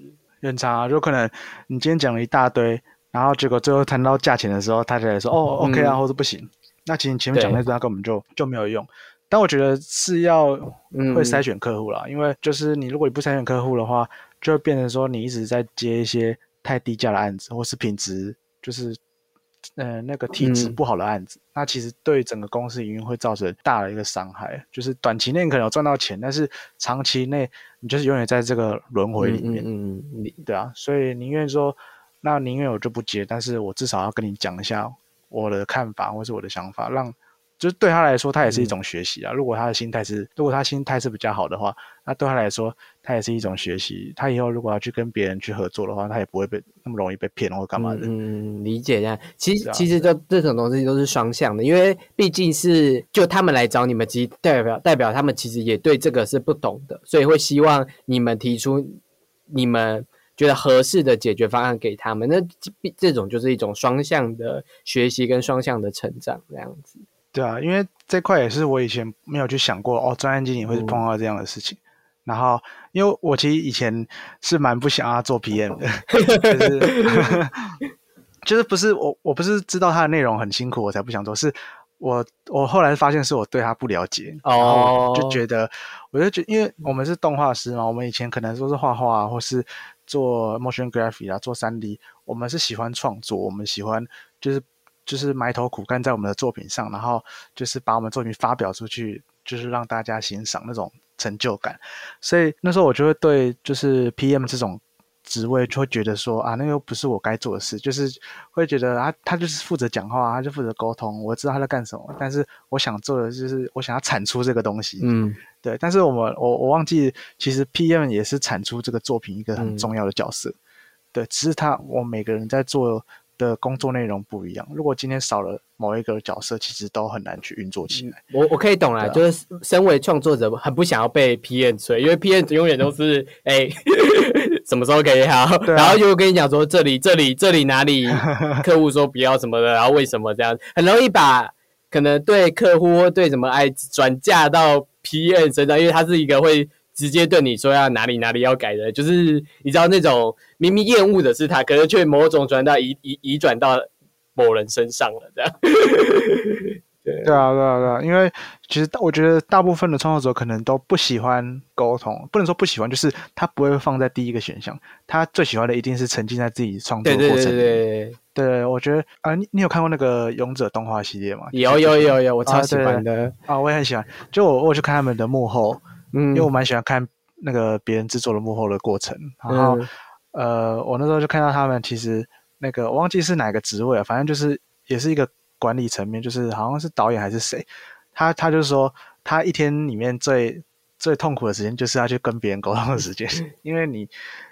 很长啊，就可能你今天讲了一大堆，然后结果最后谈到价钱的时候，他才来说哦嗯 OK 啊，或者不行。那其实你前面讲对那段，根本就就没有用。但我觉得是要嗯会筛选客户啦，因为就是你如果你不筛选客户的话，就会变成说你一直在接一些太低价的案子，或是品质就是呃那个体质嗯不好的案子，那其实对整个公司营运会造成大的一个伤害。就是短期内可能有赚到钱，但是长期内你就是永远在这个轮回里面。嗯嗯嗯，你对啊，所以宁愿说，那宁愿我就不接，但是我至少要跟你讲一下我的看法或是我的想法，让就是对他来说，他也是一种学习啊。如果他的心态是，如果他心态是比较好的话，那对他来说，他也是一种学习。他以后如果要去跟别人去合作的话，他也不会被那么容易被骗或干嘛的。嗯，理解这样。其实其实这这种东西都是双向的，因为毕竟是就他们来找你们，其实代表代表他们其实也对这个是不懂的，所以会希望你们提出你们觉得合适的解决方案给他们。那这这种就是一种双向的学习跟双向的成长这样子。对啊，因为这块也是我以前没有去想过哦，专案经理会碰到这样的事情。然后，因为我其实以前是蛮不想要做 PM 的，就是 就是不是我我不是知道他的内容很辛苦，我才不想做，是我我后来发现是我对他不了解，然后就觉得，我就觉因为我们是动画师嘛，我们以前可能说是画画啊，或是做 motion graphic 啊，做三 D，我们是喜欢创作，我们喜欢就是就是埋头苦干在我们的作品上，然后就是把我们作品发表出去，就是让大家欣赏那种成就感。所以那时候我就会对就是 PM 这种职位就会觉得说啊，那个又不是我该做的事，就是会觉得啊，他就是负责讲话，他就负责沟通，我知道他在干什么，但是我想做的就是我想要产出这个东西。嗯对，但是我们我我忘记，其实 PM 也是产出这个作品一个嗯很重要的角色。对，只是他我每个人在做的工作内容不一样。如果今天少了某一个角色，其实都很难去运作起来。我我可以懂啦，啊就是身为创作者，很不想要被 PM 催，因为 P N 永远都是哎、什么时候可以好，啊然后又跟你讲说这里这里这里哪里 客户说不要什么的，然后为什么这样，很容易把可能对客户或对什么哎转嫁到 P N 身上，因为他是一个会。直接对你说要哪里哪里要改的，就是你知道那种明明厌恶的是他，可是却某种转到移移移转到某人身上了，这样。对啊，对啊，对啊，因为其实大我觉得大部分的创作者可能都不喜欢沟通，不能说不喜欢，就是他不会放在第一个选项，他最喜欢的一定是沉浸在自己创作过程里对。对对。对，我觉得啊、你你有看过那个勇者动画系列吗？有有有有，我超喜欢的。啊，我也很喜欢。就我我有去看他们的幕后，嗯因为我蛮喜欢看那个别人制作的幕后的过程。然后、嗯呃，我那时候就看到他们其实那个我忘记是哪个职位了，反正就是也是一个管理层面，就是好像是导演还是谁，他他就说他一天里面最最痛苦的时间就是要去跟别人沟通的时间，因为你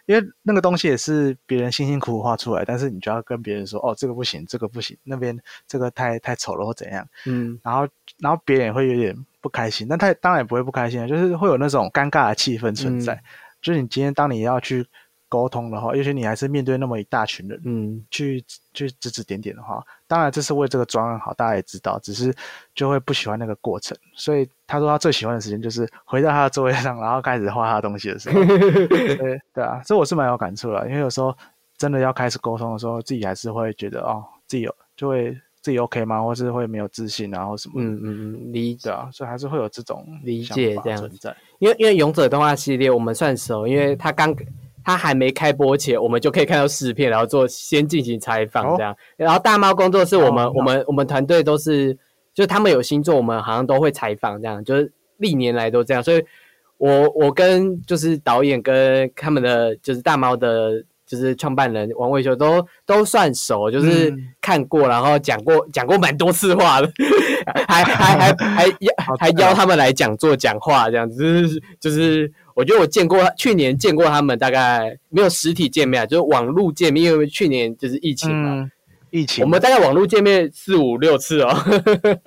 因为那个东西也是别人辛辛苦苦画出来，但是你就要跟别人说哦，这个不行，这个不行，那边这个太太丑了或怎样，嗯然后然后别人也会有点不开心，但他当然也不会不开心啊，就是会有那种尴尬的气氛存在。嗯就是你今天当你要去沟通的话，尤其你还是面对那么一大群人，嗯去去指指点点的话，当然这是为这个专案好，大家也知道，只是就会不喜欢那个过程。所以他说他最喜欢的时间就是回到他的座位上，然后开始画他的东西的时候。对对啊，这我是蛮有感触的，因为有时候真的要开始沟通的时候，自己还是会觉得哦，自己有就会自己 OK 吗？或是会没有自信啊，或什么。嗯嗯嗯，理解对。啊，所以还是会有这种理解这样子存在。因为因为勇者动画系列我们算熟，因为他刚他还没开播前，我们就可以看到试片，然后做先进行采访这样。然后大猫工作室，我们、哦我们我们团队都是，就是他们有新作，我们好像都会采访这样，就是历年来都这样。所以我我跟就是导演跟他们的就是大猫的。就是创办人王卫修都都算熟，就是嗯。看过，然后讲过讲过蛮多次话的，还还还还邀还邀他们来讲座讲话这样子，就是就是我觉得我见过去年见过他们，大概没有实体见面啊，就是网络见面，因为去年就是疫情嘛，嗯，疫情，我们大概网络见面四五六次哦。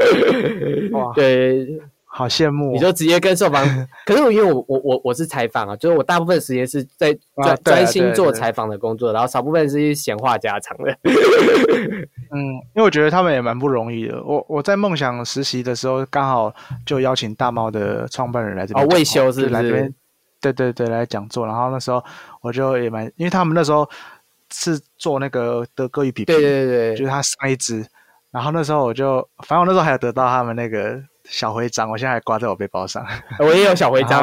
哇，对，好羡慕哦。你就直接跟受访，可是我因为我我我我是采访啊，就是我大部分时间是在专专心做采访的工作，然后少部分是闲话家常的。嗯，因为我觉得他们也蛮不容易的。我我在梦想实习的时候，刚好就邀请大猫的创办人来这边哦讲话，魏修是是来这边，对对对，来讲座。然后那时候我就也蛮，因为他们那时候是做那个德歌与皮皮，对对对对，就是他上一支。然后那时候我就，反正我那时候还有得到他们那个小徽章，我现在还挂在我背包上。我也有小徽章。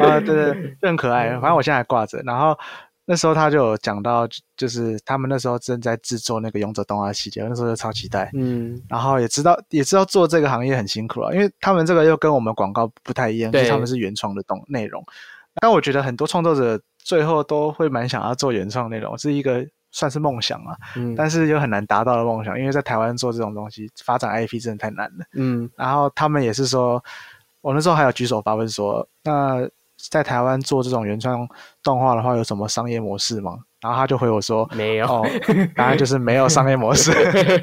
啊，对对，就很可爱。反正我现在还挂着。然后那时候他就有讲到，就是他们那时候正在制作那个勇者动画系列，那时候就超期待。嗯，然后也知道也知道做这个行业很辛苦了，因为他们这个又跟我们广告不太一样，就是对他们是原创的动内容。但我觉得很多创作者最后都会蛮想要做原创内容，是一个算是梦想啊，嗯但是又很难达到的梦想，因为在台湾做这种东西，发展 IP 真的太难了。嗯然后他们也是说，我那时候还有举手发问说，那在台湾做这种原创动画的话，有什么商业模式吗？然后他就回我说，没有。哦，答案就是没有商业模式，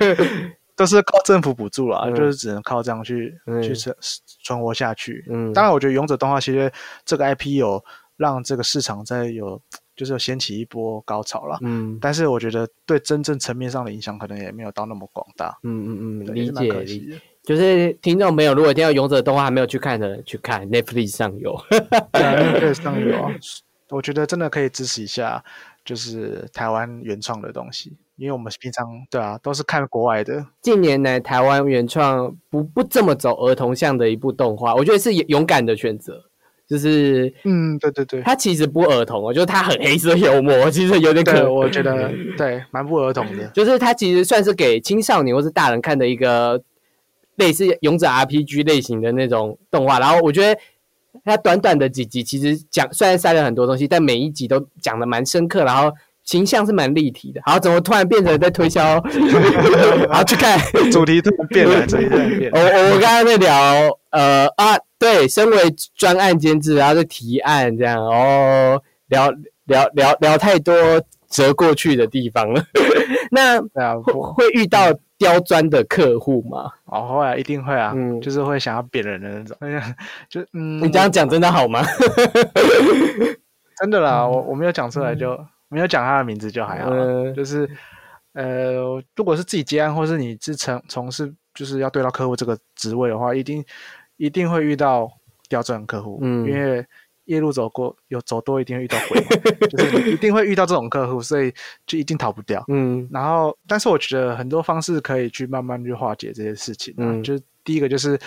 都是靠政府补助啦，嗯就是只能靠这样去、嗯去存存活下去。嗯，当然，我觉得《勇者动画其实》这个 IP 有让这个市场在有就是有掀起一波高潮了。嗯但是我觉得对真正层面上的影响可能也没有到那么广大，嗯嗯嗯，理解理解。就是听众朋友，如果听到勇者动画还没有去看的，去看 Netflix 上有。Netflix 上有啊，我觉得真的可以支持一下，就是台湾原创的东西，因为我们平常对啊都是看国外的，近年来台湾原创不不这么走儿童向的一部动画，我觉得是勇敢的选择。就是嗯，对对对，他其实不儿童，我觉得他很黑色幽默，其实有点，可我觉得 对，蛮不儿童的。就是他其实算是给青少年或是大人看的一个类似勇者 RPG 类型的那种动画。然后我觉得它短短的几集，其实讲虽然塞了很多东西，但每一集都讲的蛮深刻，然后形象是蛮立体的。好，怎么突然变成在推销？好，去看。主题突然变了，主题突然变我了。我我刚刚在聊，呃啊，对，身为专案监制，然后在提案这样，哦，聊聊聊聊太多折过去的地方了。那对啊，会会遇到刁钻的客户吗？哦，会啊，一定会啊，嗯就是会想要扁人的那种。哎呀，就嗯，你这样讲真的好吗？真的啦，我我没有讲出来就没有讲他的名字就还好就是呃，如果是自己接案，或是你是从从事就是要对到客户这个职位的话，一定一定会遇到刁钻客户，嗯因为夜路走过有走多，一定会遇到鬼，就是你一定会遇到这种客户，所以就一定逃不掉。嗯然后，但是我觉得很多方式可以去慢慢去化解这些事情、啊。嗯就是第一个就是，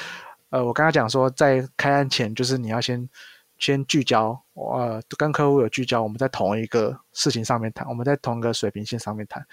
呃，我刚刚讲说，在开案前，就是你要先先聚焦，呃，跟客户有聚焦，我们在同一个事情上面谈，我们在同一个水平线上面谈。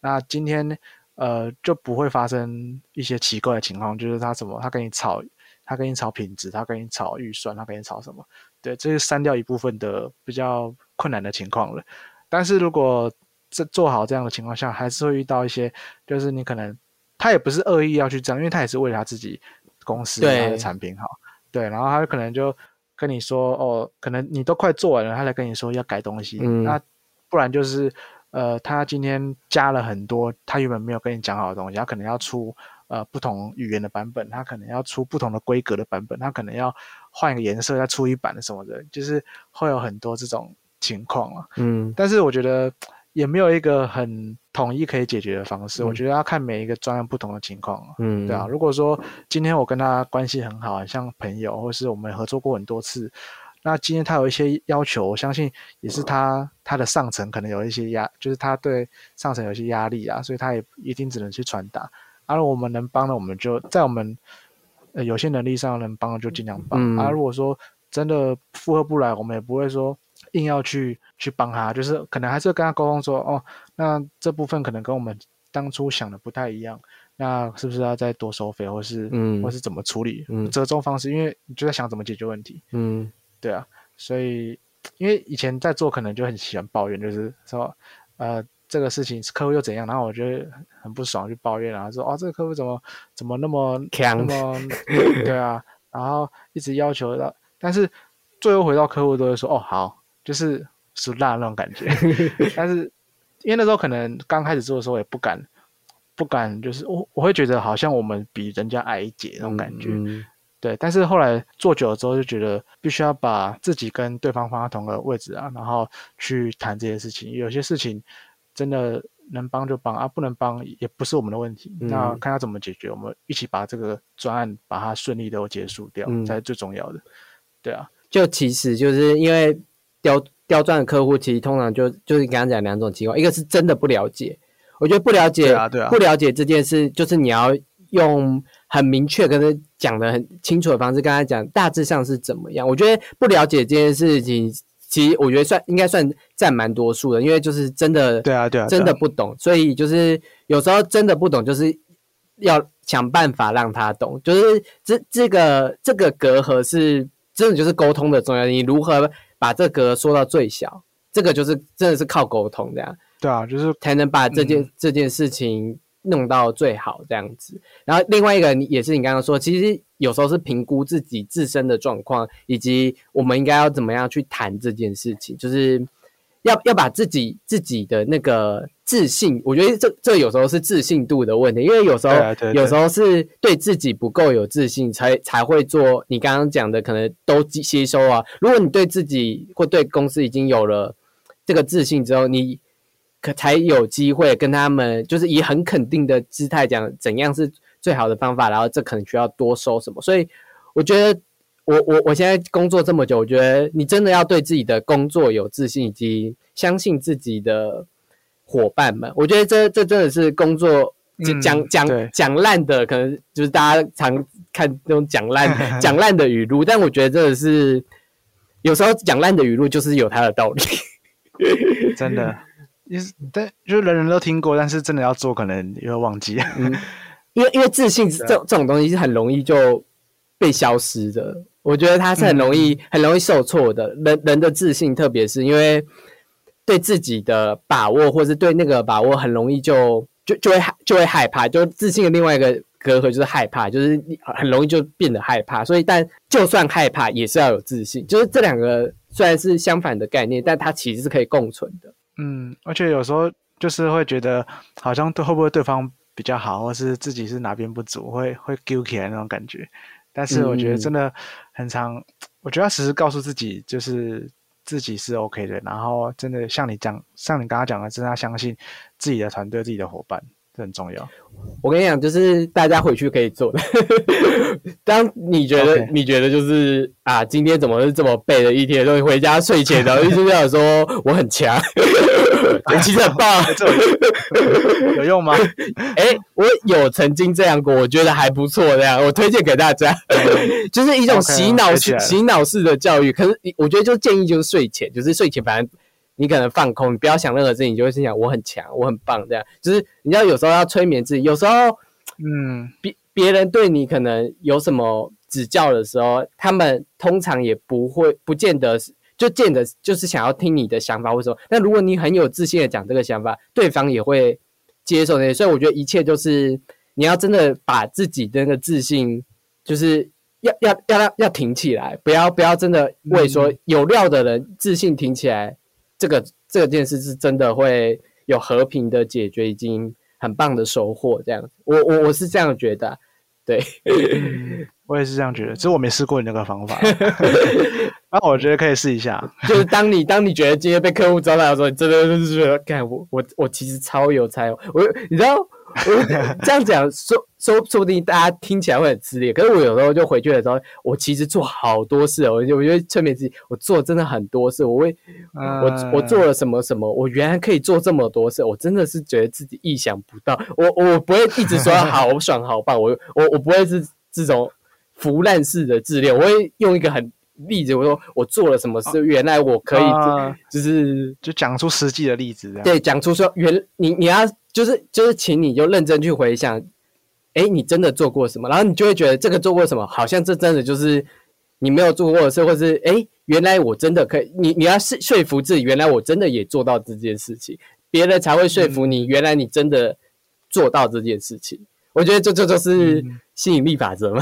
那今天呃就不会发生一些奇怪的情况，就是他什么，他跟你吵，他跟你吵品质，他跟你吵预算，他跟你吵什么？对，这是删掉一部分的比较困难的情况了。但是如果这做好这样的情况下，还是会遇到一些，就是你可能他也不是恶意要去这样，因为他也是为了他自己公司对他的产品好，对，然后他可能就跟你说哦，可能你都快做完了，他才跟你说要改东西。嗯那不然就是呃，他今天加了很多他原本没有跟你讲好的东西，他可能要出呃不同语言的版本，它可能要出不同的规格的版本，它可能要换一个颜色再出一版的什么的，就是会有很多这种情况啊。嗯但是我觉得也没有一个很统一可以解决的方式，嗯我觉得要看每一个专案不同的情况啊。嗯，对啊，如果说今天我跟他关系很好，很像朋友，或是我们合作过很多次，那今天他有一些要求，我相信也是他他的上层可能有一些压，就是他对上层有一些压力啊，所以他也一定只能去传达。而、我们能帮的，我们就在我们呃有些能力上能帮的就尽量帮。嗯啊，如果说真的负荷不来，我们也不会说硬要去去帮他，就是可能还是跟他沟通说，哦，那这部分可能跟我们当初想的不太一样，那是不是要再多收费，或是、嗯或是怎么处理、嗯折中方式？因为你就在想怎么解决问题，嗯对啊，所以因为以前在做，可能就很喜欢抱怨，就是说，呃，这个事情客户又怎样，然后我就会很不爽，就抱怨，然后说，哦，这个客户怎么怎么那么那强么，对啊，然后一直要求到，但是最后回到客户都会说，哦，好，就是熟辣那种感觉，但是因为那时候可能刚开始做的时候也不敢。不敢，就是我我会觉得好像我们比人家矮一截那种感觉，嗯对，但是后来做久了之后，就觉得必须要把自己跟对方放在同个位置啊，然后去谈这些事情。有些事情真的能帮就帮啊，不能帮也不是我们的问题。那嗯看他怎么解决，我们一起把这个专案把它顺利的结束掉，嗯才是最重要的。对啊，就其实就是因为刁刁钻的客户，其实通常就就是你刚刚讲两种情况，一个是真的不了解，我觉得不了解，对啊对啊不了解这件事，就是你要用很明确跟他讲的很清楚的方式跟他讲大致上是怎么样。我觉得不了解这件事情，其实我觉得算应该算占蛮多数的，因为就是真的对啊，对啊，真的不懂，所以就是有时候真的不懂，就是要想办法让他懂。就是这这个这个隔阂是真的就是沟通的重要，你如何把这隔阂缩到最小，这个就是真的是靠沟通这样对啊，就是才能把这件、嗯这件事情弄到最好这样子。然后另外一个你也是你刚刚说，其实有时候是评估自己自身的状况，以及我们应该要怎么样去谈这件事情，就是要要把自己自己的那个自信，我觉得这这有时候是自信度的问题，因为有时候、有时候是对自己不够有自信，才才会做你刚刚讲的，可能都吸吸收啊。如果你对自己或对公司已经有了这个自信之后，你可才有机会跟他们，就是以很肯定的姿态讲怎样是最好的方法，然后这可能需要多收什么。所以我觉得我我我现在工作这么久，我觉得你真的要对自己的工作有自信，以及相信自己的伙伴们。我觉得这这真的是工作嗯讲讲讲烂的，可能就是大家常看那种讲烂 讲烂的语录，但我觉得真的是有时候讲烂的语录就是有它的道理。真的，也是但就是人人都听过，但是真的要做，可能又会忘记。嗯，因为因为自信这这种东西是很容易就被消失的，我觉得它是很容易、很容易受挫的。人人的自信，特别是因为对自己的把握，或是对那个把握，很容易就就就会就会害怕。就自信的另外一个隔阂就是害怕，就是你很容易就变得害怕。所以，但就算害怕，也是要有自信。就是这两个虽然是相反的概念，但它其实是可以共存的。嗯，而且有时候就是会觉得好像对会不会对方比较好，或是自己是哪边不足，会会丢起来那种感觉。但是我觉得真的很常，我觉得要时时告诉自己，就是自己是 OK 的，然后真的像你讲，像你刚刚讲的，真的要相信自己的团队、自己的伙伴，这很重要。我跟你讲，就是大家回去可以做的。当你觉得你觉得就是啊，今天怎么是这么背的一天，都回家睡前然后一直想说我很强，我其实很棒。有 有用吗？哎、我有曾经这样过，我觉得还不错。这样，我推荐给大家，就是一种洗脑学起来了洗脑式的教育。可是你我觉得就建议就是睡前，就是睡前反正你可能放空，你不要想任何事情，你就会心想我很强，我很棒。这样，就是你知道有时候要催眠自己，有时候。嗯，别别人对你可能有什么指教的时候，他们通常也不会，不见得是，就见得就是想要听你的想法或什么。那如果你很有自信的讲这个想法，对方也会接受那些。所以我觉得一切就是你要真的把自己的那个自信，就是要要要要要挺起来，不要不要真的为说有料的人自信挺起来，这个这件事是真的会有和平的解决，已经很棒的收获。这样子，我我我是这样觉得，对。我也是这样觉得，只是我没试过你那个方法。那我觉得可以试一下，就是当你当你觉得今天被客户招待的时候，你真的就是觉得，看我我我其实超有才，我你知道。我 这样讲说说 说不定大家听起来会很自恋，可是我有时候就回去的时候，我其实做好多事，我就我觉得催眠自己，我做真的很多事，我会我我做了什么什么，我原来可以做这么多事，我真的是觉得自己意想不到，我我不会一直说好爽好棒，我我我不会是这种腐烂式的自恋，我会用一个很例子，我说我做了什么事，原来我可以就是就讲出实际的例子，对，讲出说原你你要。就是就是，请你就认真去回想，哎，你真的做过什么？然后你就会觉得这个做过什么，好像这真的就是你没有做过的事，或是哎，原来我真的可以。你你要是说服自己，原来我真的也做到这件事情，别人才会说服你，原来你真的做到这件事情。我觉得这这就是吸引力法则嘛。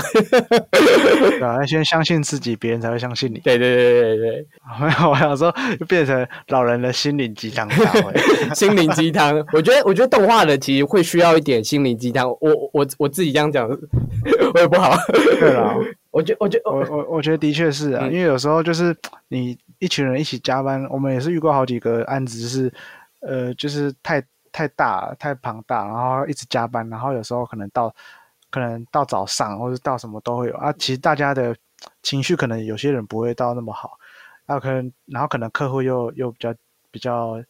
啊，先相信自己，别人才会相信你。对对对对对 没有，我想说，就变成老人的心灵鸡汤大会。心灵鸡汤，我觉得，我觉得动画的其实会需要一点心灵鸡汤。我我我自己这样讲，我也不好。对了，我觉我觉我我我觉得的确是啊，因为有时候就是你一群人一起加班，我们也是遇过好几个案子，是呃，就是太。太大太庞大，然后一直加班，然后有时候可能到可能到早上或者到什么都会有啊。其实大家的情绪可能有些人不会到那么好，然后可能然后可能客户又又比较比较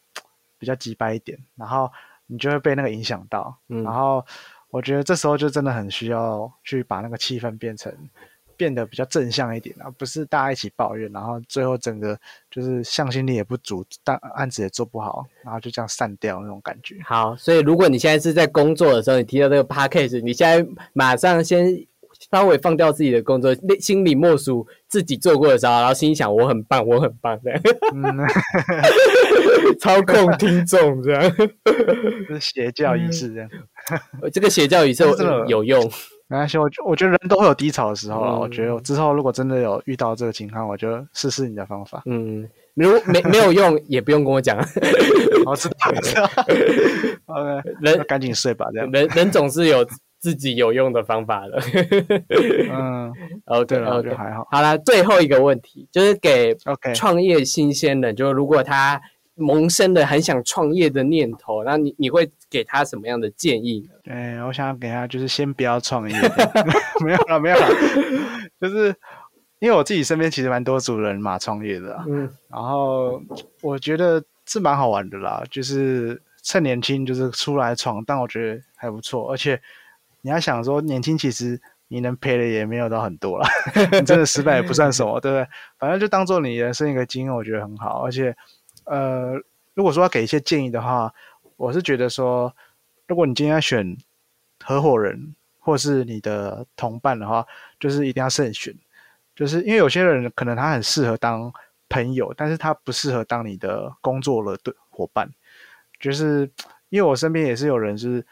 比较急掰一点，然后你就会被那个影响到。然后我觉得这时候就真的很需要去把那个气氛变成。变得比较正向一点而不是大家一起抱怨，然后最后整个就是向心力也不足，但案子也做不好，然后就这样散掉那种感觉。好，所以如果你现在是在工作的时候，你提到这个 p a c k a g e 你现在马上先稍微放掉自己的工作，心里默数自己做过的时候，然后心想我很棒，我很棒这样，操控听众这样，是邪教仪式这样，这个邪教仪式有用。没关系，我我觉得人都会有低潮的时候了。我觉得我之后如果真的有遇到这个情况，我就试试你的方法。嗯，如果没没有用，也不用跟我讲。我知道，知道。OK，人赶紧睡吧，这样。人人总是有自己有用的方法的。嗯，哦，对了，我觉得还好。好了，最后一个问题就是给 OK 创业新鲜人，就是如果他。萌生了很想创业的念头，那你你会给他什么样的建议呢？对，我想给他就是先不要创业，没有了，没有了，就是因为我自己身边其实蛮多主人嘛创业的，嗯，然后我觉得是蛮好玩的啦，就是趁年轻就是出来闯，但我觉得还不错，而且你要想说年轻其实你能赔的也没有到很多了，真的失败也不算什么，对不对？反正就当做你人生一个经验，我觉得很好，而且。呃，如果说要给一些建议的话，我是觉得说，如果你今天要选合伙人或是你的同伴的话，就是一定要慎选，就是因为有些人可能他很适合当朋友，但是他不适合当你的工作的对伙伴。就是因为我身边也是有人是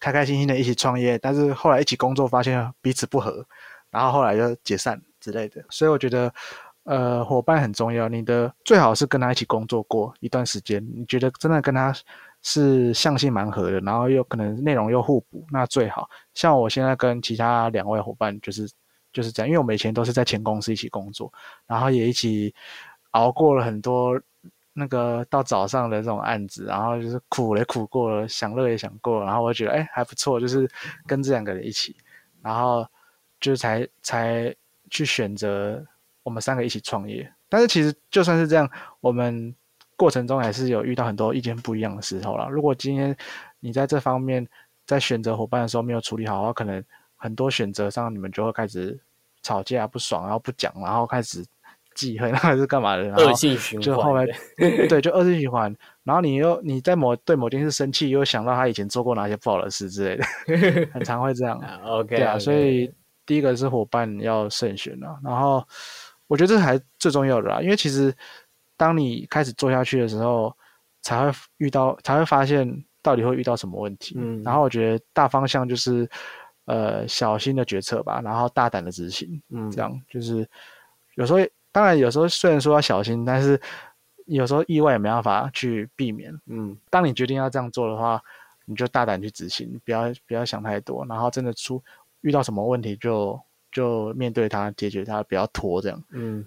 开开心心的一起创业，但是后来一起工作发现彼此不合，然后后来就解散之类的。所以我觉得。呃，伙伴很重要，你的最好是跟他一起工作过一段时间，你觉得真的跟他是相性蛮合的，然后又可能内容又互补，那最好。像我现在跟其他两位伙伴就是就是这样，因为我们以前都是在前公司一起工作，然后也一起熬过了很多那个到早上的这种案子，然后就是苦也苦过了，享乐也享过了，然后我觉得哎还不错，就是跟这两个人一起，然后就是才才去选择。我们三个一起创业，但是其实就算是这样，我们过程中还是有遇到很多意见不一样的时候啦。如果今天你在这方面在选择伙伴的时候没有处理好可能很多选择上你们就会开始吵架不爽，然后不讲，然后开始记恨还是干嘛的，恶性循环。就后来对，就恶性循环。然后你又你在某对某件事生气，又想到他以前做过哪些不好的事之类的，很常会这样。OK，对啊，所以第一个是伙伴要慎选啊，然后。我觉得这才最重要的啦，因为其实当你开始做下去的时候，才会遇到，才会发现到底会遇到什么问题。嗯，然后我觉得大方向就是呃小心的决策吧，然后大胆的执行，嗯。这样。就是有时候当然有时候虽然说要小心，但是有时候意外也没办法去避免。嗯。当你决定要这样做的话，你就大胆去执行，不要不要想太多，然后真的出遇到什么问题就就面对它，解决它，不要拖这样。嗯。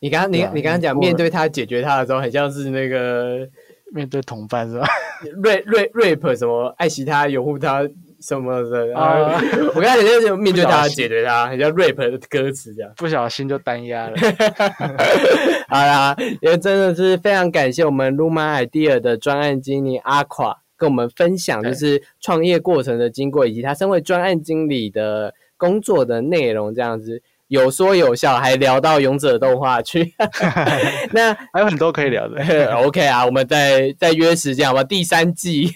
你刚刚你啊你刚刚讲面对他解决他的时候，很像是那个面对同伴是吧？瑞瑞 rap 什么爱惜他拥护他什么的啊我刚才就是面对他解决他，很像 rap 的歌词这样。不小心就单压了。好啦，也真的是非常感谢我们 Luma Idea 的专案经理阿垮跟我们分享，就对是创业过程的经过，以及他身为专案经理的工作的内容，这样子有说有笑，还聊到勇者动画去。那还有很多可以聊的。OK 啊，我们再再约时间好吧？第三季。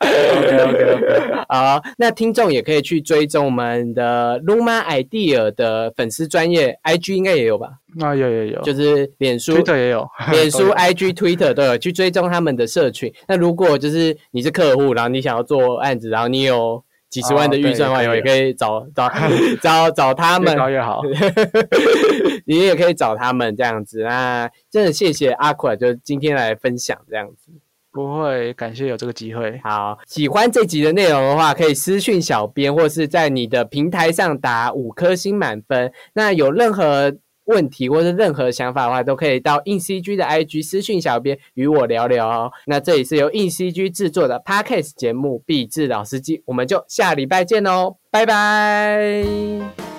OK OK OK。好，那听众也可以去追踪我们的 Luma Idea 的粉丝专业，IG 应该也有吧？那有有有，就是脸书、Twitter 也有，脸书、IG、Twitter 都有去追踪他们的社群。那如果就是你是客户，然后你想要做案子，然后你有几十万的预算的话，哦对也可以找找 找找他们越，高越好。你也可以找他们这样子。那真的谢谢阿款，就今天来分享这样子。不会，感谢有这个机会。好，喜欢这集的内容的话，可以私讯小编，或是在你的平台上打五颗星满分。那有任何问题或是任何想法的话，都可以到硬 CG 的 IG 私讯小编与我聊聊哦。那这里是由硬 CG 制作的 Podcast 节目《必智老司机》，我们就下礼拜见哦，拜拜。